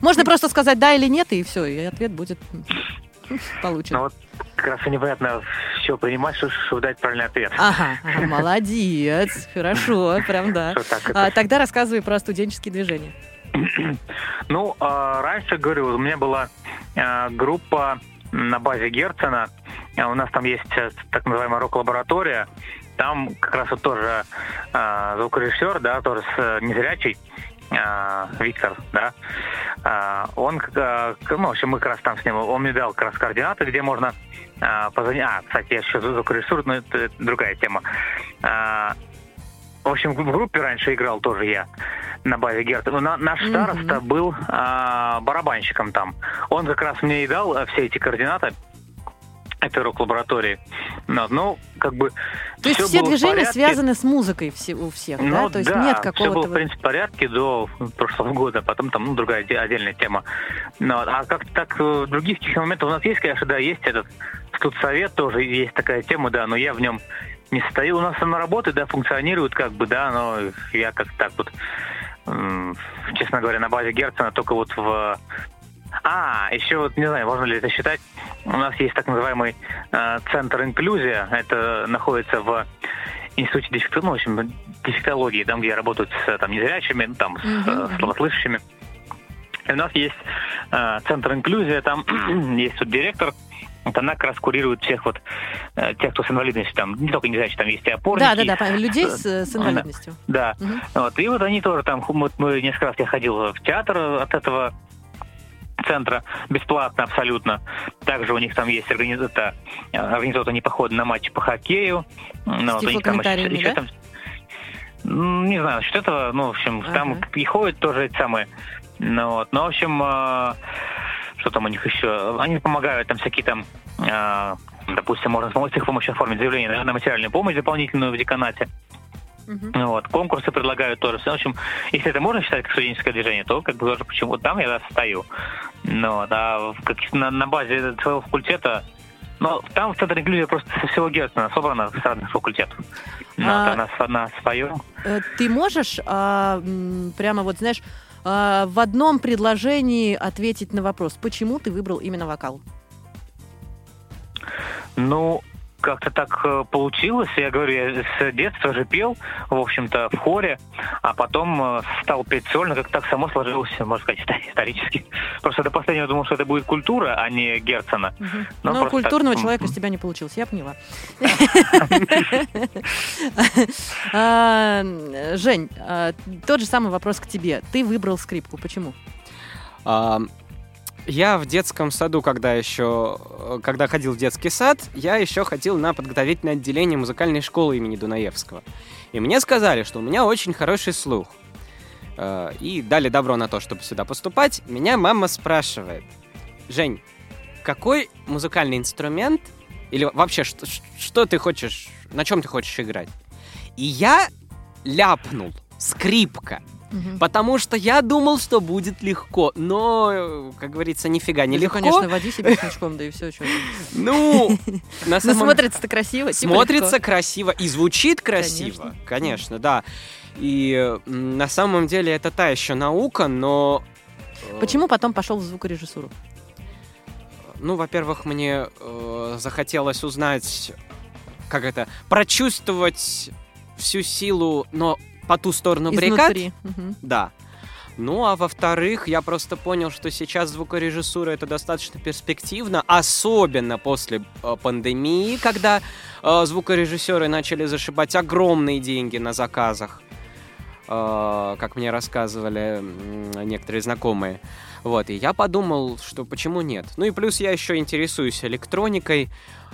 Можно просто сказать да или нет, и все, и ответ будет. получен. Ну вот как раз и непонятно все принимать, что- чтобы дать правильный ответ. Ага, ага, молодец, хорошо, прям да. А, тогда рассказывай про студенческие движения. (clears throat) Ну, а, раньше, говорю, у меня была а, группа на базе Герцена. А У нас там есть э, так называемая рок-лаборатория. Там как раз вот тоже а, звукорежиссер, да, тоже с, э, незрячий, а, Виктор, да. А, он, к- ну, в общем, мы как раз там с ним, он мне дал как раз координаты, где можно а, позвонить. А, кстати, я еще звукорежиссер, но это, другая тема. А, в общем, в группе раньше играл тоже я на базе Герта. Ну, на- наш Мгм. староста был а, барабанщиком там. Он как раз мне и дал а, все эти координаты этой рок-лаборатории. Ну, ну, как бы То есть все было в движения связаны с музыкой все, у всех, да? Ну То есть да, нет все было, какого-то... в принципе, в порядке до прошлого года, потом там, ну, другая отдельная тема. Ну, а как так э, других каких моментов у нас есть, конечно, да, есть этот студсовет тоже, есть такая тема, да, но я в нем не состою. У нас она работает, да, функционирует как бы, да, но я как так вот, честно говоря, на базе Герцена только вот в... А, еще вот, не знаю, можно ли это считать, у нас есть так называемый э, центр инклюзия, это находится в институте дефекто- ну, в общем, дефектологии, там, где работают с там, незрячими, ну, там, с Мгм. э, слабослышащими. И у нас есть э, центр инклюзия, там (clears throat) есть тут директор, вот она как раз курирует всех вот э, тех, кто с инвалидностью, там, не только незрячие, там есть и опорники. Да, да, да, людей с, с Да. инвалидностью. Да. Мгм. Вот, и вот они тоже там, вот мы несколько раз я ходил в театр от этого центра бесплатно абсолютно. Также у них там есть организация, организованы они походы на матчи по хоккею. Ну, вот у них там еще да? там- М, Не знаю, насчет этого, ну, в общем, там Ага. и ходят тоже эти самые. Ну, вот. Ну, в общем, э, что там у них еще? Они помогают там всякие там, э, допустим, можно с их помощью оформить заявление на материальную помощь дополнительную в деканате. Ну Вот, конкурсы предлагают тоже. В общем, если это можно считать как студенческое движение, то как бы тоже почему там я стою. Ну, вот, а в каких- на, на базе своего факультета, ну, там в центре инклюзии просто со всего Герцена собрано с разных факультетов. Ну, А- вот, а на, на своем. Э, Ты можешь а, прямо вот, знаешь, а, в одном предложении ответить на вопрос, почему ты выбрал именно вокал? Ну, как-то так э, получилось. Я говорю, я с детства же пел, в общем-то, в хоре, а потом э, стал петь сольно, как так само сложилось, можно сказать, исто- (laughs) исторически. Просто до последнего думал, что это будет культура, а не Герцена. Ну, Ну, просто культурного так, человека из тебя не получилось, я поняла. (laughs) (laughs) А, Жень, а, тот же самый вопрос к тебе. Ты выбрал скрипку, почему? Я в детском саду, когда еще, э, когда ходил в детский сад, я еще ходил на подготовительное отделение музыкальной школы имени Дунаевского. И мне сказали, что у меня очень хороший слух. Э, И дали добро на то, чтобы сюда поступать. Меня мама спрашивает, Жень, какой музыкальный инструмент или вообще что, что ты хочешь, на чем ты хочешь играть? И я ляпнул скрипка. Мгм. Потому что я думал, что будет легко, но, как говорится, нифига не Ну, легко. конечно, води себе смычком, да и все. (laughs) Ну, на Ну, самом смотрится-то красиво. типа смотрится красиво и звучит красиво, конечно, да. И на самом деле это та еще наука, но... э, Почему потом пошел в звукорежиссуру? Ну, во-первых, мне э, захотелось узнать, как это, прочувствовать всю силу, но по ту сторону баррикад. Изнутри. Да. Ну, а во-вторых, я просто понял, что сейчас звукорежиссура это достаточно перспективно, особенно после э, пандемии, когда э, звукорежиссеры начали зашибать огромные деньги на заказах, э, как мне рассказывали некоторые знакомые. Вот, и я подумал, что почему нет. Ну и плюс я еще интересуюсь электроникой, э,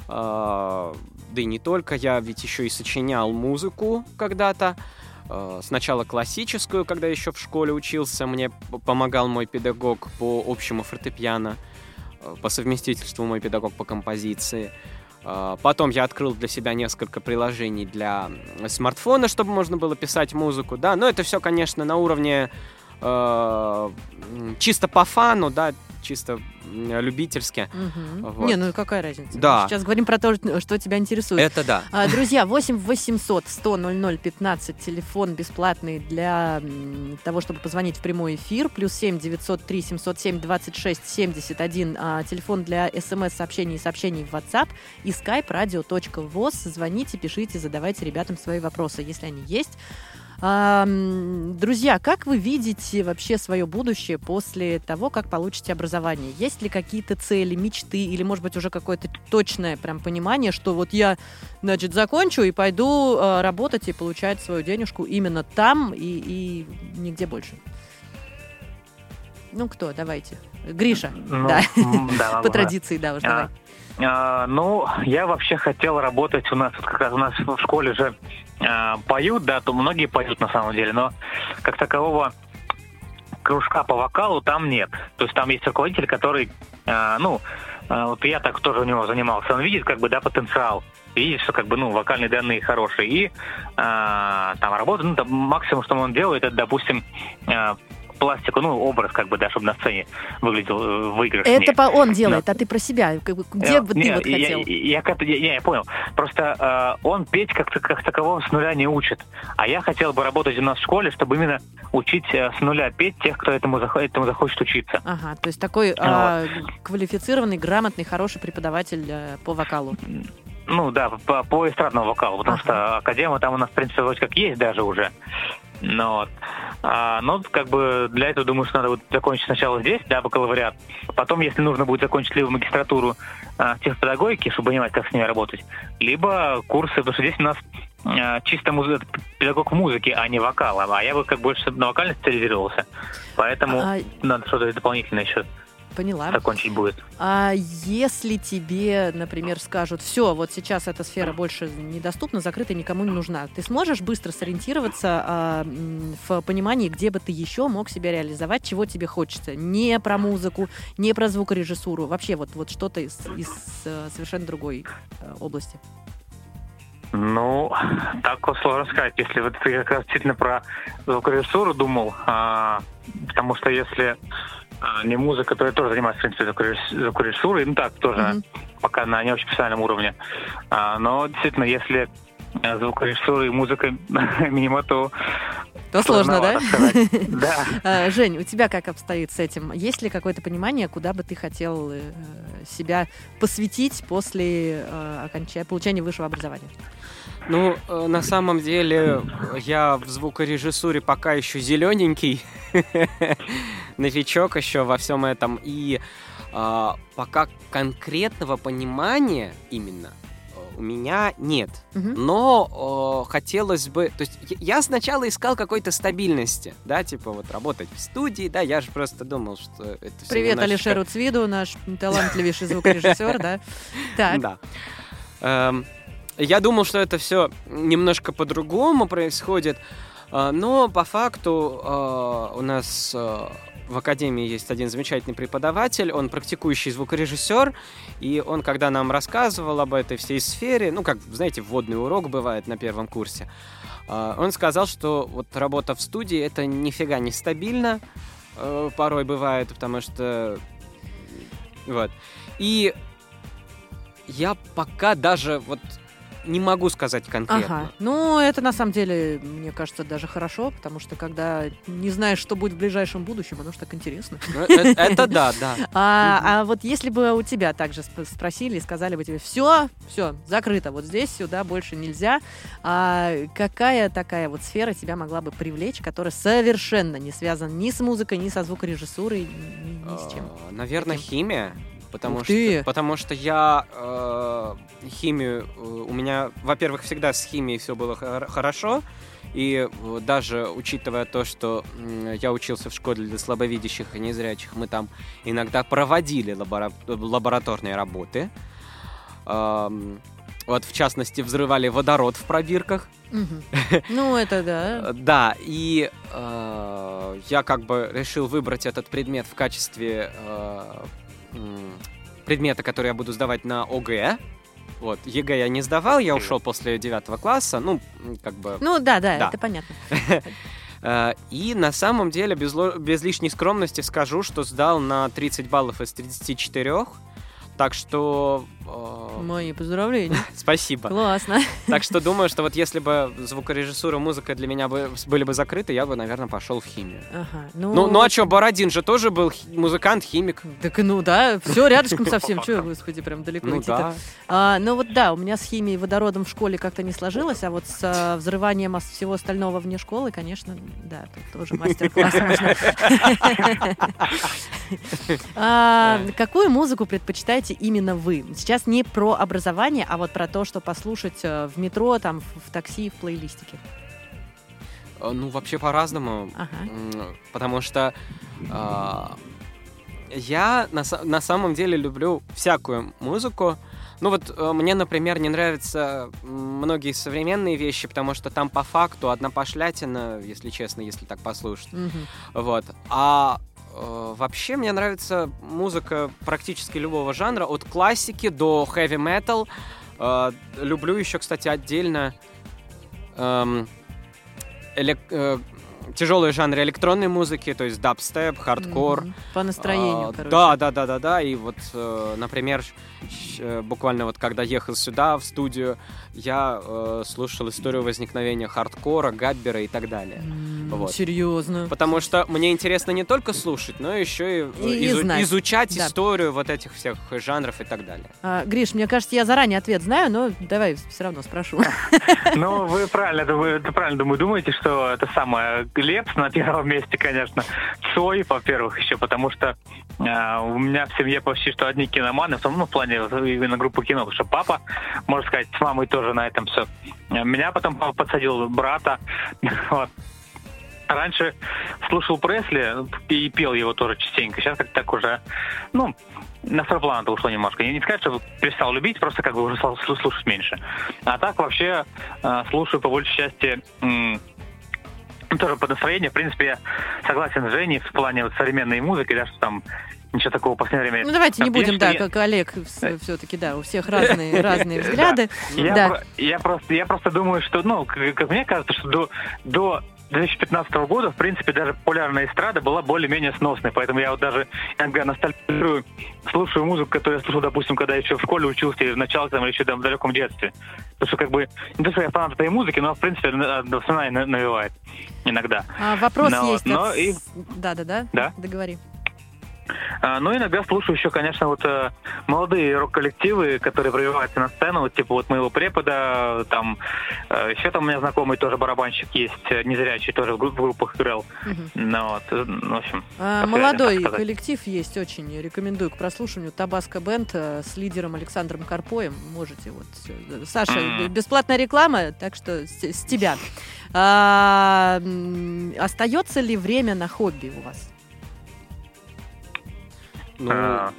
да и не только, я ведь еще и сочинял музыку когда-то. Э, Сначала классическую, когда еще в школе учился, мне помогал мой педагог по общему фортепиано, э, по совместительству мой педагог по композиции. Э, Потом я открыл для себя несколько приложений для смартфона, чтобы можно было писать музыку, да. Но это все, конечно, на уровне э, чисто по фану, да, чисто любительски. Мгм. Вот. Не, ну какая разница? Да. Мы Сейчас говорим про то, что тебя интересует. Это да. А, Друзья, 8 800 100 00 15, телефон бесплатный для того, чтобы позвонить в прямой эфир, плюс 7 903 707 26 71, а, телефон для смс-сообщений и сообщений в WhatsApp и skype radio.voz. Звоните, пишите, задавайте ребятам свои вопросы, если они есть. А, Друзья, как вы видите вообще свое будущее после того, как получите образование? Есть ли какие-то цели, мечты или, может быть, уже какое-то точное прям понимание, что вот я, значит, закончу и пойду э, работать и получать свою денежку именно там и, и нигде больше? Ну, кто? Давайте. Гриша. Ну, да. да, (laughs) По традиции, да, уж А, давай. А, ну, я вообще хотел работать у нас, вот как раз у нас в школе же а, поют, да, то многие поют на самом деле, но как такового кружка по вокалу там нет. То есть там есть руководитель, который, а, ну, а, вот я так тоже у него занимался, он видит как бы, да, потенциал, видит, что как бы, ну, вокальные данные хорошие, и а, там работает, ну, там максимум, что он делает, это, допустим, а, пластику, ну, образ, как бы, да, чтобы на сцене выглядел э, выигрышнее. Это по- он делает, а ты про себя. Где Э, бы ты вот хотел? Я, я, как-то- я- я- понял. Просто э, он петь как, как такового с нуля не учит. А я хотел бы работать у нас в школе, чтобы именно учить э, с нуля петь тех, кто этому, зах- этому захочет учиться. Ага, то есть такой а, квалифицированный, грамотный, хороший преподаватель э, по вокалу. Ну да, по, по эстрадному вокалу, потому Ага. что академа там у нас, в принципе, вроде как есть даже уже. Ну, вот. А, ну, как бы для этого, думаю, что надо вот закончить сначала здесь, да, бакалавриат. Потом, если нужно будет закончить либо магистратуру а, техпедагогики, чтобы понимать, как с ними работать, либо курсы, потому что здесь у нас а, чисто муз- педагог музыки, а не вокала. А я бы как больше на вокально специализировался. Поэтому А, надо что-то дополнительное еще поняла. закончить будет. А если тебе, например, скажут, все, вот сейчас эта сфера больше недоступна, закрыта, никому не нужна, ты сможешь быстро сориентироваться а, в понимании, где бы ты еще мог себя реализовать, чего тебе хочется? Не про музыку, не про звукорежиссуру, вообще вот, вот что-то из, из, э, совершенно другой э, области. Ну, так вот сложно сказать, если вот ты как раз действительно про звукорежиссуру думал, а, потому что если а, не музыка, то я тоже занимаюсь, в принципе, звукорежисс- звукорежиссурой, ну так, тоже Мгм. пока на не очень профессиональном уровне. А, но действительно, если звукорежиссура и музыка (laughs) мимо, то То сложно, да? (laughs) Да. А, Жень, у тебя как обстоит с этим? Есть ли какое-то понимание, куда бы ты хотел э, себя посвятить после э, окончания, получения высшего образования? Ну, э, на самом деле, я в звукорежиссуре пока еще зелененький, (laughs) новичок еще во всем этом, и а, пока конкретного понимания именно э, у меня нет. Мгм. Но э, хотелось бы... То есть я сначала искал какой-то стабильности, да, типа вот работать в студии, да, я же просто думал, что это Привет немножечко- Алишеру Цвиду, наш талантливейший звукорежиссер, да? (laughs) Так, Да. Эм, я думал, что это все немножко по-другому происходит, э, но по факту э, у нас э, в академии есть один замечательный преподаватель, он практикующий звукорежиссер, и он, когда нам рассказывал об этой всей сфере, ну, как, знаете, вводный урок бывает на первом курсе, э, он сказал, что вот работа в студии это нифига не стабильно, э, порой бывает, потому что вот. И я пока даже вот не могу сказать конкретно. ага. Ну, это на самом деле, мне кажется, даже хорошо, потому что когда не знаешь, что будет в ближайшем будущем, оно ж так интересно. Ну, э- Это да, да. (laughs) А, а вот если бы у тебя также сп- спросили и сказали бы тебе, все, все, закрыто, вот здесь сюда больше нельзя, а какая такая вот сфера тебя могла бы привлечь, которая совершенно не связана ни с музыкой, ни со звукорежиссурой, ни, с чем? А, Наверное, химия. Потому Ух ты! что, потому что я э, химию, э, у меня, во-первых, всегда с химией все было хор- хорошо, и э, даже учитывая то, что м, я учился в школе для слабовидящих и незрячих, мы там иногда проводили лабора- лабораторные работы. Ам, вот, в частности, взрывали водород в пробирках. (laughs) Ну, это да. Э, Да, и э, я как бы решил выбрать этот предмет в качестве э, предмета, который я буду сдавать на ОГЭ. Вот, ЕГЭ я не сдавал, я ушел после девятого класса, ну, как бы... Ну, да, да, Да. это понятно. (laughs) Э, И на самом деле, без, без лишней скромности скажу, что сдал на 30 баллов из 34. Так что... э, Мои поздравления. Спасибо. Классно. Так что думаю, что вот если бы звукорежиссура, музыка для меня бы, были бы закрыты, я бы, наверное, пошел в химию. Ага. Ну, ну а что, Бородин же тоже был хи- музыкант, химик. Так ну да, все рядышком совсем. Че, господи, прям далеко Ну идти-то. да. А, ну вот да, у меня с химией и водородом в школе как-то не сложилось, а вот с а, взрыванием всего остального вне школы, конечно, да, тут тоже мастер-класс нужно. (laughs) А, Какую музыку предпочитаете именно вы? Сейчас не про образование, а вот про то, что послушать э, в метро, там, в такси, в плейлистике. Э, Ну, вообще по-разному. Ага. Потому что а, я на, на самом деле люблю всякую музыку. Ну вот э, мне, например, не нравятся многие современные вещи, потому что там по факту одна пошлятина, если честно, если так послушать. Мгм. Вот. А э, вообще мне нравится музыка практически любого жанра, от классики до heavy metal. Э, люблю еще, кстати, отдельно эм, элек- э, тяжелые жанры электронной музыки, то есть дабстеп, хардкор. По настроению, А, короче. Да, да, да, да, да. И вот, э, например, э, буквально вот когда ехал сюда, в студию, я э, слушал историю возникновения хардкора, габбера и так далее. Вот. Серьезно. Потому что мне интересно не только слушать, но еще и, И- и изу- знать. изучать Да. историю вот этих всех жанров и так далее. А, Гриш, мне кажется, я заранее ответ знаю, но давай все равно спрошу. Ну, вы правильно, ты правильно думаю, думаете, что это самое Лепс на первом месте, конечно. Цой, во-первых, еще, потому что а, у меня в семье почти что одни киноманы, в том, ну, в плане именно группы кино, потому что папа, можно сказать, с мамой тоже на этом все. Меня потом подсадил брата, (laughs) вот. Раньше слушал Пресли и пел его тоже частенько. Сейчас как так уже, ну, на второй план это ушло немножко. Не не сказать, что перестал любить, просто как бы уже стал слу- слушать меньше. А так вообще э, слушаю по большей части м, тоже по настроению. В принципе, я согласен с Женей в плане вот современной музыки, да, что там ничего такого в последнее время. Ну давайте не Там будем, есть, да, я- как Олег, все-таки, да, у всех разные, (laughs) разные взгляды. Я, Да. про- я просто, я просто думаю, что, ну, как, как мне кажется, что до, до 2015 года, в принципе, даже популярная эстрада была более-менее сносной. Поэтому я вот даже иногда ностальгирую, слушаю музыку, которую я слушал, допустим, когда еще в школе учился, или в начале, там, или еще там, в далеком детстве. Потому что, как бы, не то, что я фанат этой музыки, но, в принципе, на- воспоминания на- навевает иногда. А, вопрос Ну, есть. но от- и- Да-да-да, Да? договори. Ну, иногда слушаю еще, конечно, вот э, молодые рок-коллективы, которые пробиваются на сцену, вот, типа вот моего препода, там, э, еще там у меня знакомый тоже барабанщик есть, э, незрячий, тоже в, гру- в группах играл. Мгм. Ну, вот, ну, в общем. А, Молодой коллектив есть очень, рекомендую к прослушиванию. Табаско Бенд с лидером Александром Карпоем. Можете вот. Саша, бесплатная реклама, так что с, с тебя. А, остается ли время на хобби у вас? Ну, А,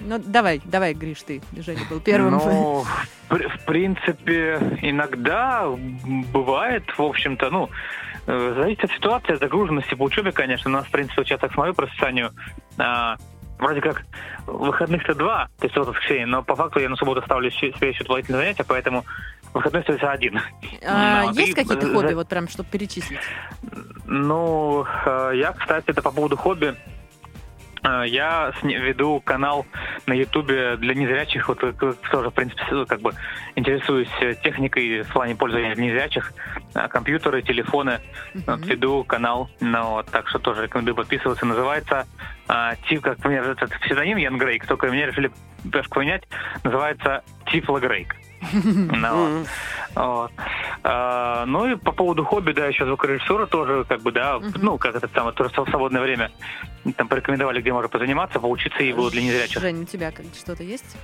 Ну, давай, давай, Гриш, ты, Женя был первым. Ну, в, при- в принципе, иногда бывает, в общем-то, ну, э, зависит от ситуации, от загруженности по учебе, конечно. У нас, в принципе, вот сейчас так смотрю по расписанию, а, вроде как выходных-то два, то есть вот воскресенье, но по факту я на субботу ставлю себе еще дополнительные занятия, поэтому выходной остается один. А, (laughs) Ну, есть ты- какие-то за- хобби, вот прям, чтобы перечислить? Ну, э, я, кстати, это по поводу хобби. Э, Я веду канал на Ютубе для незрячих, вот тоже, в принципе, как бы интересуюсь э, техникой в плане пользования для незрячих, э, компьютеры, телефоны. Вот, Мгм. веду канал, ну, вот, так что тоже рекомендую подписываться. Называется, а, Тип, как мне этот псевдоним Ян Грейк, только мне решили поменять, называется Тифло Грейк. Ну, вот. А, ну и по поводу хобби, да, еще звукорежиссура тоже, как бы, да, ну, как это самое, тоже в свободное время там порекомендовали, где можно позаниматься, поучиться и было для незрячих. Жень, у тебя как что-то есть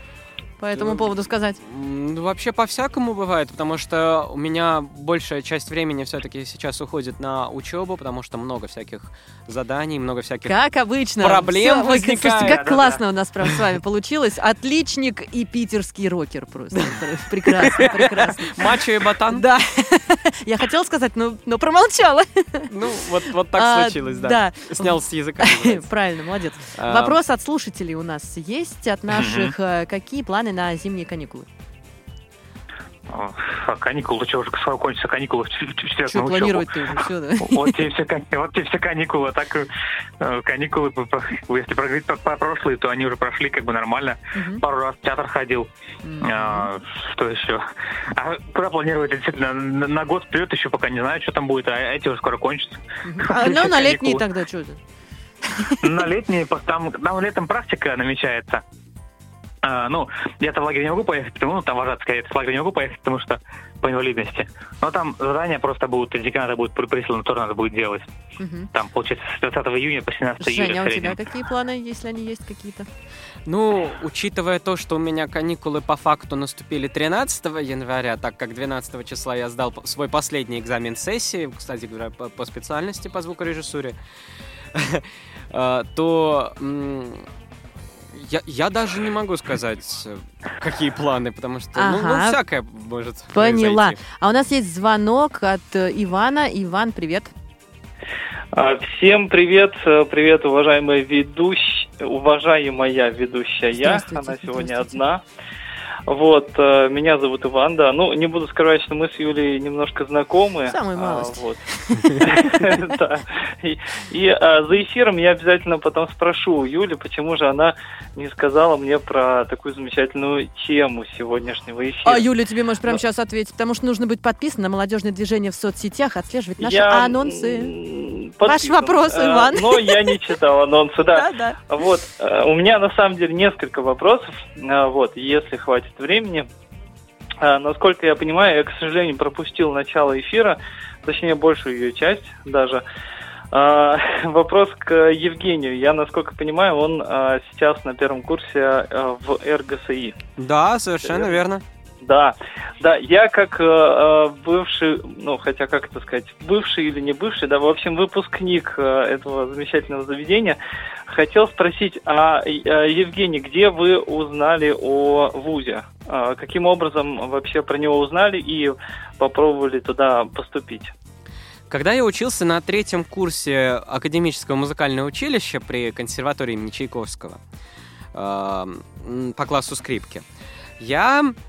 по этому Ну, поводу сказать? ну, вообще по-всякому бывает, потому что у меня большая часть времени все-таки сейчас уходит на учебу, потому что много всяких заданий, много всяких... Как обычно. Проблем Всё, ой, слушайте, возникает. как Да-да-да. классно у нас прям с вами получилось. Отличник и питерский рокер просто. Прекрасно, (laughs) прекрасно. Мачо и ботан? Да. Я хотела сказать, но, но промолчала. Ну, вот, вот так А, случилось, да. да. Снял с языка. (laughs) Правильно, молодец. А, Вопрос от слушателей у нас есть, от наших. Э, Какие планы на зимние каникулы? А каникулы, что уже скоро кончатся каникулы в, четверг Что уже (laughs) все, да? Вот тебе все, вот каникулы. Так э, каникулы, если проговорить про, про прошлые, то они уже прошли как бы нормально. Пару раз в театр ходил. А, что еще? А куда планировать действительно? На, на год вперед еще пока не знаю, что там будет, а эти уже скоро кончатся. (laughs) А, ну, на летние тогда что то На летние, там летом практика намечается. А, ну, я-то в лагерь не могу поехать, потому ну, там вожатская, я в лагерь не могу поехать, потому что по инвалидности. Но там задания просто будут, из деканата будет при- прислано, тоже надо будет делать. Там, получается, с 20 июня по 17 июля Женя, а в у тебя какие планы, если они есть какие-то? Ну, учитывая то, что у меня каникулы по факту наступили 13 января, так как 12 числа я сдал свой последний экзамен сессии, кстати говоря, по, по специальности по звукорежиссуре, (laughs) э, то я, я даже не могу сказать, э, какие планы, потому что ну, ну, Ага. всякое может Поняла. произойти. А у нас есть звонок от э, Ивана. Иван, привет. А, Всем привет, э, привет, уважаемая ведущая, уважаемая ведущая. Она сегодня одна. Вот, э, меня зовут Иван, да. Ну, не буду скрывать, что мы с Юлей немножко знакомы. Самую А, малость. (laughs) И а, за эфиром я обязательно потом спрошу Юли, почему же она не сказала мне про такую замечательную тему сегодняшнего эфира. А Юля тебе может прямо сейчас ответить, потому что нужно быть подписан на молодежное движение в соцсетях, отслеживать наши анонсы. Ваш вопрос, А, Иван. Но я не читал анонсы, (laughs) да. Вот, э, у меня на самом деле несколько вопросов, э, вот, если хватит времени. Э, Насколько я понимаю, я, к сожалению, пропустил начало эфира, точнее, большую ее часть даже. Э, (laughs) Вопрос к Евгению. Я, насколько понимаю, он э, сейчас на первом курсе в РГСИ. Да, совершенно Верно. верно. Да, да, я как э, э, бывший, ну, хотя как это сказать, бывший или не бывший, да, в общем, выпускник э, этого замечательного заведения, хотел спросить, а, э, Евгений, где вы узнали о ВУЗе? А, каким образом вообще про него узнали и попробовали туда поступить? Когда я учился на третьем курсе академического музыкального училища при консерватории имени Чайковского э, по классу скрипки, я, э,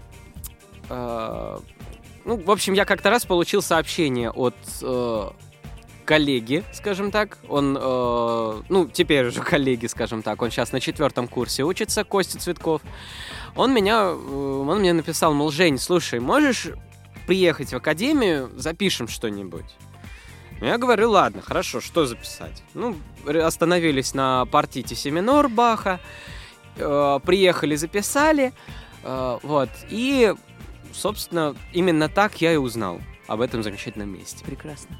ну, в общем, я как-то раз получил сообщение от э, коллеги, скажем так. Он, э, ну, теперь уже (laughs) коллеги, скажем так. Он сейчас на четвертом курсе учится, Костя Цветков. Он меня, э, он мне написал, мол, Жень, слушай, можешь приехать в академию, запишем что-нибудь? Я говорю, ладно, хорошо, что записать? Ну, остановились на партите Семинор Баха, э, приехали, записали, э, вот, и, собственно, именно так я и узнал об этом замечательном месте. Прекрасно.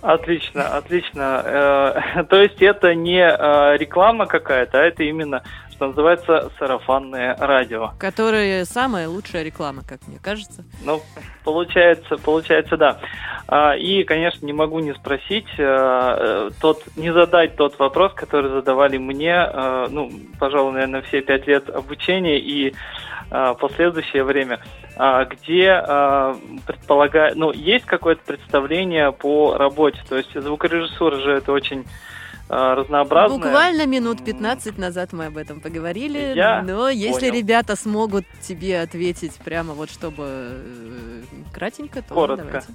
Отлично, отлично. Э, (laughs) То есть это не э, реклама какая-то, а это именно, что называется, сарафанное радио. Которая самая лучшая реклама, как мне кажется. Ну, получается, получается, да. А, И, конечно, не могу не спросить, э, тот, не задать тот вопрос, который задавали мне, ну, пожалуй, наверное, все пять лет обучения и последующее время, А, где предполагаю, ну, есть какое-то представление по работе, то есть звукорежиссура же это очень разнообразная. Буквально минут 15 назад мы об этом поговорили, Я но если понял. ребята смогут тебе ответить прямо вот чтобы э, кратенько, то Коротко. давайте.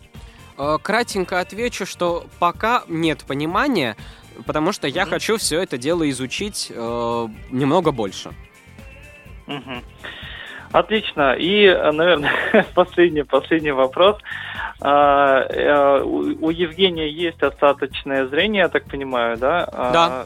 Э, Кратенько отвечу, что пока нет понимания, потому что я Мгм. хочу все это дело изучить э, немного больше. Мгм. Отлично. И, наверное, (laughs) последний, последний вопрос. А, э, У Евгения есть остаточное зрение, я так понимаю, да? А, Да.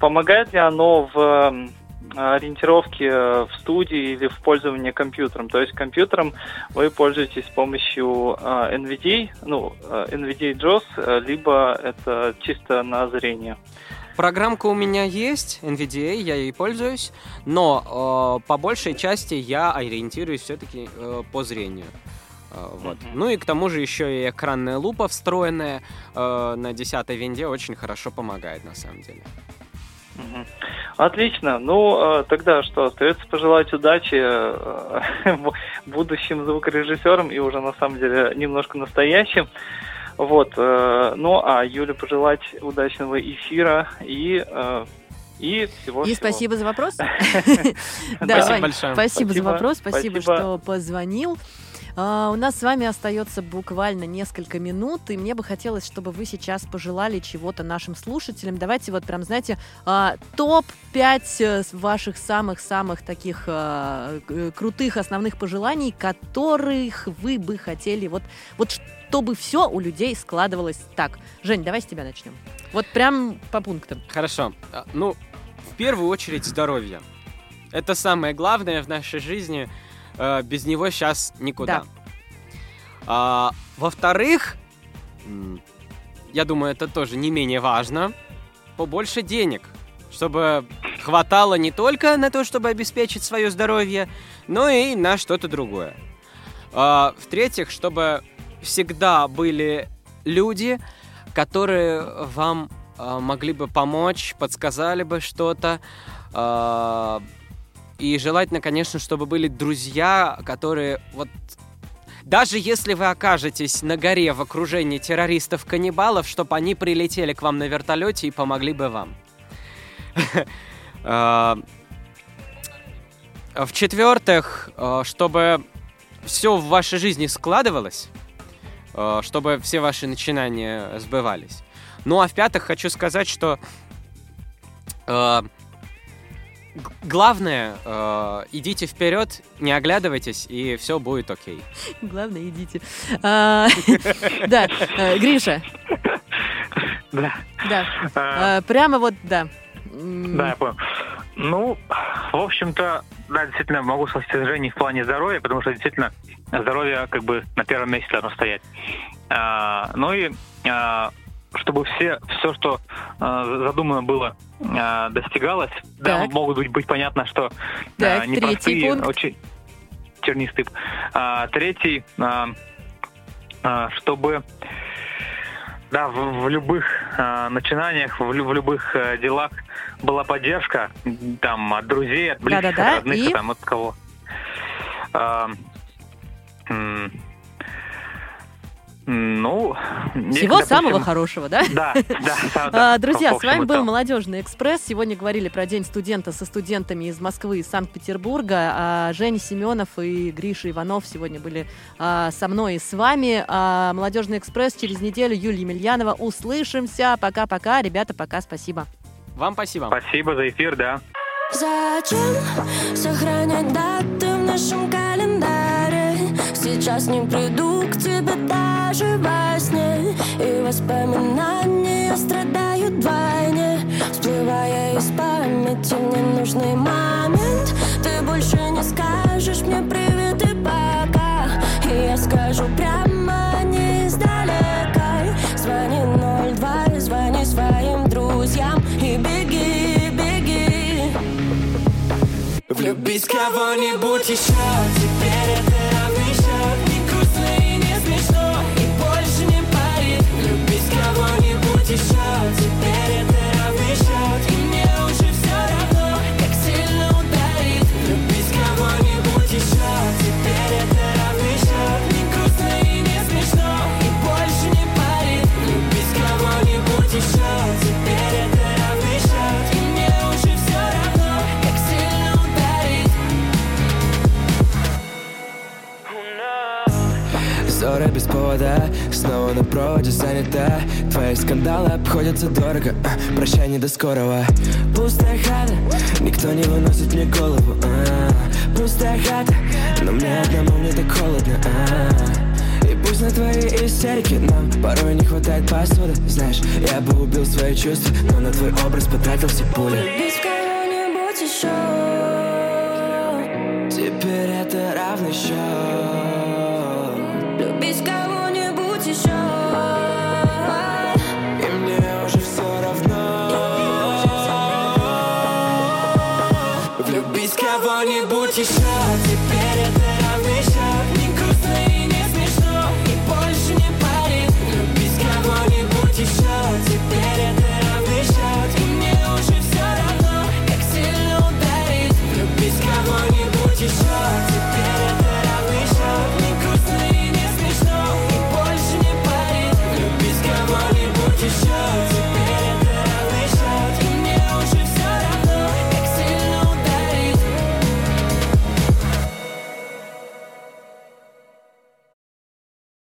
Помогает ли оно в ориентировке в студии или в пользовании компьютером? То есть компьютером вы пользуетесь с помощью а, NVDA, ну, NVDA э, либо это чисто на зрение? Программка у меня есть, NVDA, я ей пользуюсь, но э, по большей части я ориентируюсь все-таки по зрению. Э, вот. Мгм. Ну и к тому же еще и экранная лупа встроенная э, на 10 винде очень хорошо помогает на самом деле. Мгм. Отлично. Ну, э, тогда что, остается пожелать удачи э, (laughs) будущим звукорежиссерам и уже на самом деле немножко настоящим. Вот. э, Ну, а Юле пожелать удачного эфира и, э, и всего И спасибо за вопрос. (laughs) Спасибо большое. Спасибо за вопрос, спасибо. что позвонил. А, у нас с вами остается буквально несколько минут, и мне бы хотелось, чтобы вы сейчас пожелали чего-то нашим слушателям. Давайте вот прям, знаете, а, топ-5 ваших самых-самых таких а, крутых основных пожеланий, которых вы бы хотели, вот, вот чтобы все у людей складывалось так. Жень, давай с тебя начнем. Вот прям по пунктам. Хорошо. Ну, в первую очередь здоровье. Это самое главное в нашей жизни. Э, без него сейчас никуда. Да. А, во-вторых, я думаю, это тоже не менее важно, побольше денег, чтобы хватало не только на то, чтобы обеспечить свое здоровье, но и на что-то другое. А, в-третьих, чтобы всегда были люди, которые вам а, могли бы помочь, подсказали бы что-то. А, и желательно, конечно, чтобы были друзья, которые вот даже если вы окажетесь на горе в окружении террористов-каннибалов, чтобы они прилетели к вам на вертолете и помогли бы вам. (laughs) А, в-четвертых, чтобы все в вашей жизни складывалось, чтобы все ваши начинания сбывались. Ну а в-пятых, хочу сказать, что главное, э, идите вперед, не оглядывайтесь, и все будет окей. (laughs) Главное, идите. А, (laughs) да, э, Гриша. Да. Да. А, прямо вот, да. Да, я понял. Ну, в общем-то, да, действительно, могу согласиться с Женей в плане здоровья, потому что действительно здоровье как бы на первом месте должно стоять. А, ну и чтобы все, все, что э, задумано было, э, достигалось. Так. Да, могут быть, быть понятно, что так, э, непростые, пункт. очень тернистый. А, третий, а, а, чтобы да, в, в любых а, начинаниях, в, в любых а, делах была поддержка там от друзей, от близких, да, да, от родных, и... там, от кого. А, ну, всего допустим... самого хорошего, да? Да, да. (laughs) да Друзья, с вами был Молодежный экспресс. Сегодня говорили про День студента со студентами из Москвы и Санкт-Петербурга. А Женя Семенов и Гриша Иванов сегодня были а, со мной и с вами. А, Молодежный экспресс через неделю. Юлия Емельянова. Услышимся. Пока-пока. Ребята, пока. Спасибо. Вам спасибо. Спасибо за эфир, да. Зачем сохранять даты в нашем календаре? Сейчас не приду к тебе даже во сне. И воспоминания страдают вдвойне Всплывая из памяти в ненужный момент Ты больше не скажешь мне привет и пока И я скажу прямо не издалека. Звони 02, звони своим друзьям И беги, беги. Влюбись кого-нибудь еще Теперь это Теперь это равный счет повода, снова на проводе занята. Твои скандалы обходятся дорого, а, прощай, не до скорого. Пустая хата, никто не выносит мне голову. А, Пустая хата, но мне одному мне так холодно. А, И пусть на твои истерики нам порой не хватает посуды. Знаешь, я бы убил свои чувства, но на твой образ потратил все пули. В кого-нибудь еще Теперь это равный счет